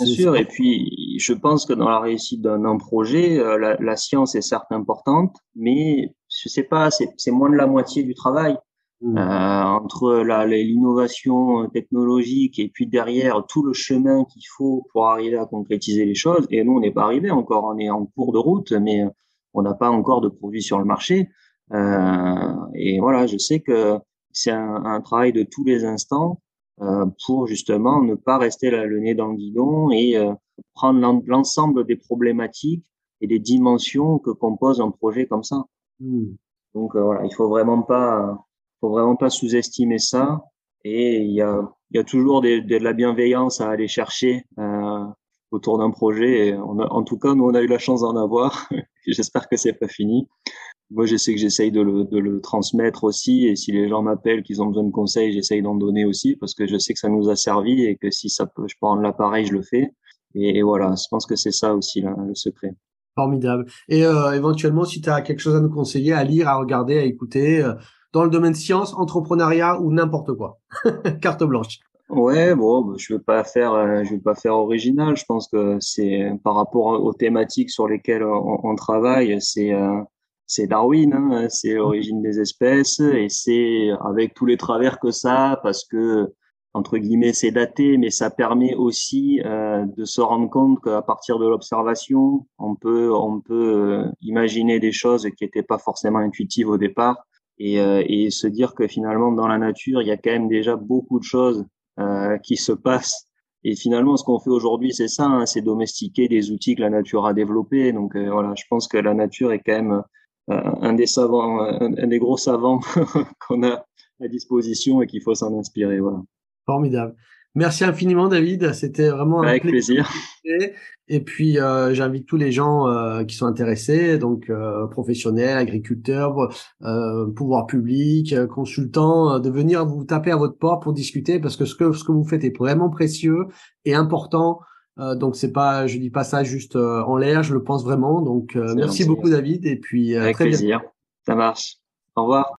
Bien sûr, et puis je pense que dans la réussite d'un projet, euh, la, la, science est certes importante, mais je sais pas, c'est moins de la moitié du travail. Mmh. Euh, entre l'innovation technologique et puis derrière tout le chemin qu'il faut pour arriver à concrétiser les choses. Et nous, on n'est pas arrivé encore, on est en cours de route, mais on n'a pas encore de produits sur le marché. Euh, et voilà, je sais que c'est un, un, travail de tous les instants euh, pour justement ne pas rester le nez dans le guidon et euh, prendre l'ensemble des problématiques et des dimensions que compose un projet comme ça. Mmh. Donc euh, voilà, il faut vraiment pas, faut vraiment pas sous-estimer ça. Et il y a, il y a toujours des, de la bienveillance à aller chercher euh, autour d'un projet. Et on a, en tout cas, nous on a eu la chance d'en avoir. J'espère que c'est pas fini moi, je sais que j'essaye de le, de le transmettre aussi. Et si les gens m'appellent, qu'ils ont besoin de conseils, j'essaye d'en donner aussi parce que je sais que ça nous a servi et que si ça peut, je peux rendre l'appareil, je le fais. Et, voilà, je pense que c'est ça aussi là, le secret. Formidable. Et euh, éventuellement, si tu as quelque chose à nous conseiller, à lire, à regarder, à écouter, euh, dans le domaine science, entrepreneuriat ou n'importe quoi. Carte blanche. Ouais, bon, bah, je veux pas faire, euh, je veux pas faire original. Je pense que c'est par rapport aux thématiques sur lesquelles on, on travaille, c'est euh, c'est Darwin, hein, c'est l'origine des espèces et c'est avec tous les travers que ça, parce que entre guillemets c'est daté, mais ça permet aussi euh, de se rendre compte qu'à partir de l'observation, on peut on peut euh, imaginer des choses qui n'étaient pas forcément intuitives au départ et, euh, et se dire que finalement dans la nature il y a quand même déjà beaucoup de choses qui se passent et finalement, ce qu'on fait aujourd'hui, c'est ça, hein, c'est domestiquer des outils que la nature a développés. Donc voilà, je pense que la nature est quand même un des savants, un, des gros savants qu'on a à disposition et qu'il faut s'en inspirer. Voilà. Formidable. Merci infiniment, David. C'était vraiment un Avec plaisir. Et puis, euh, j'invite tous les gens euh, qui sont intéressés, donc euh, professionnels, agriculteurs, euh, pouvoir public, euh, consultants, de venir vous taper à votre porte pour discuter parce que ce que ce que vous faites est vraiment précieux et important donc c'est pas, je dis pas ça juste en l'air, je le pense vraiment. Donc merci beaucoup David et puis avec plaisir. Ça marche. Au revoir.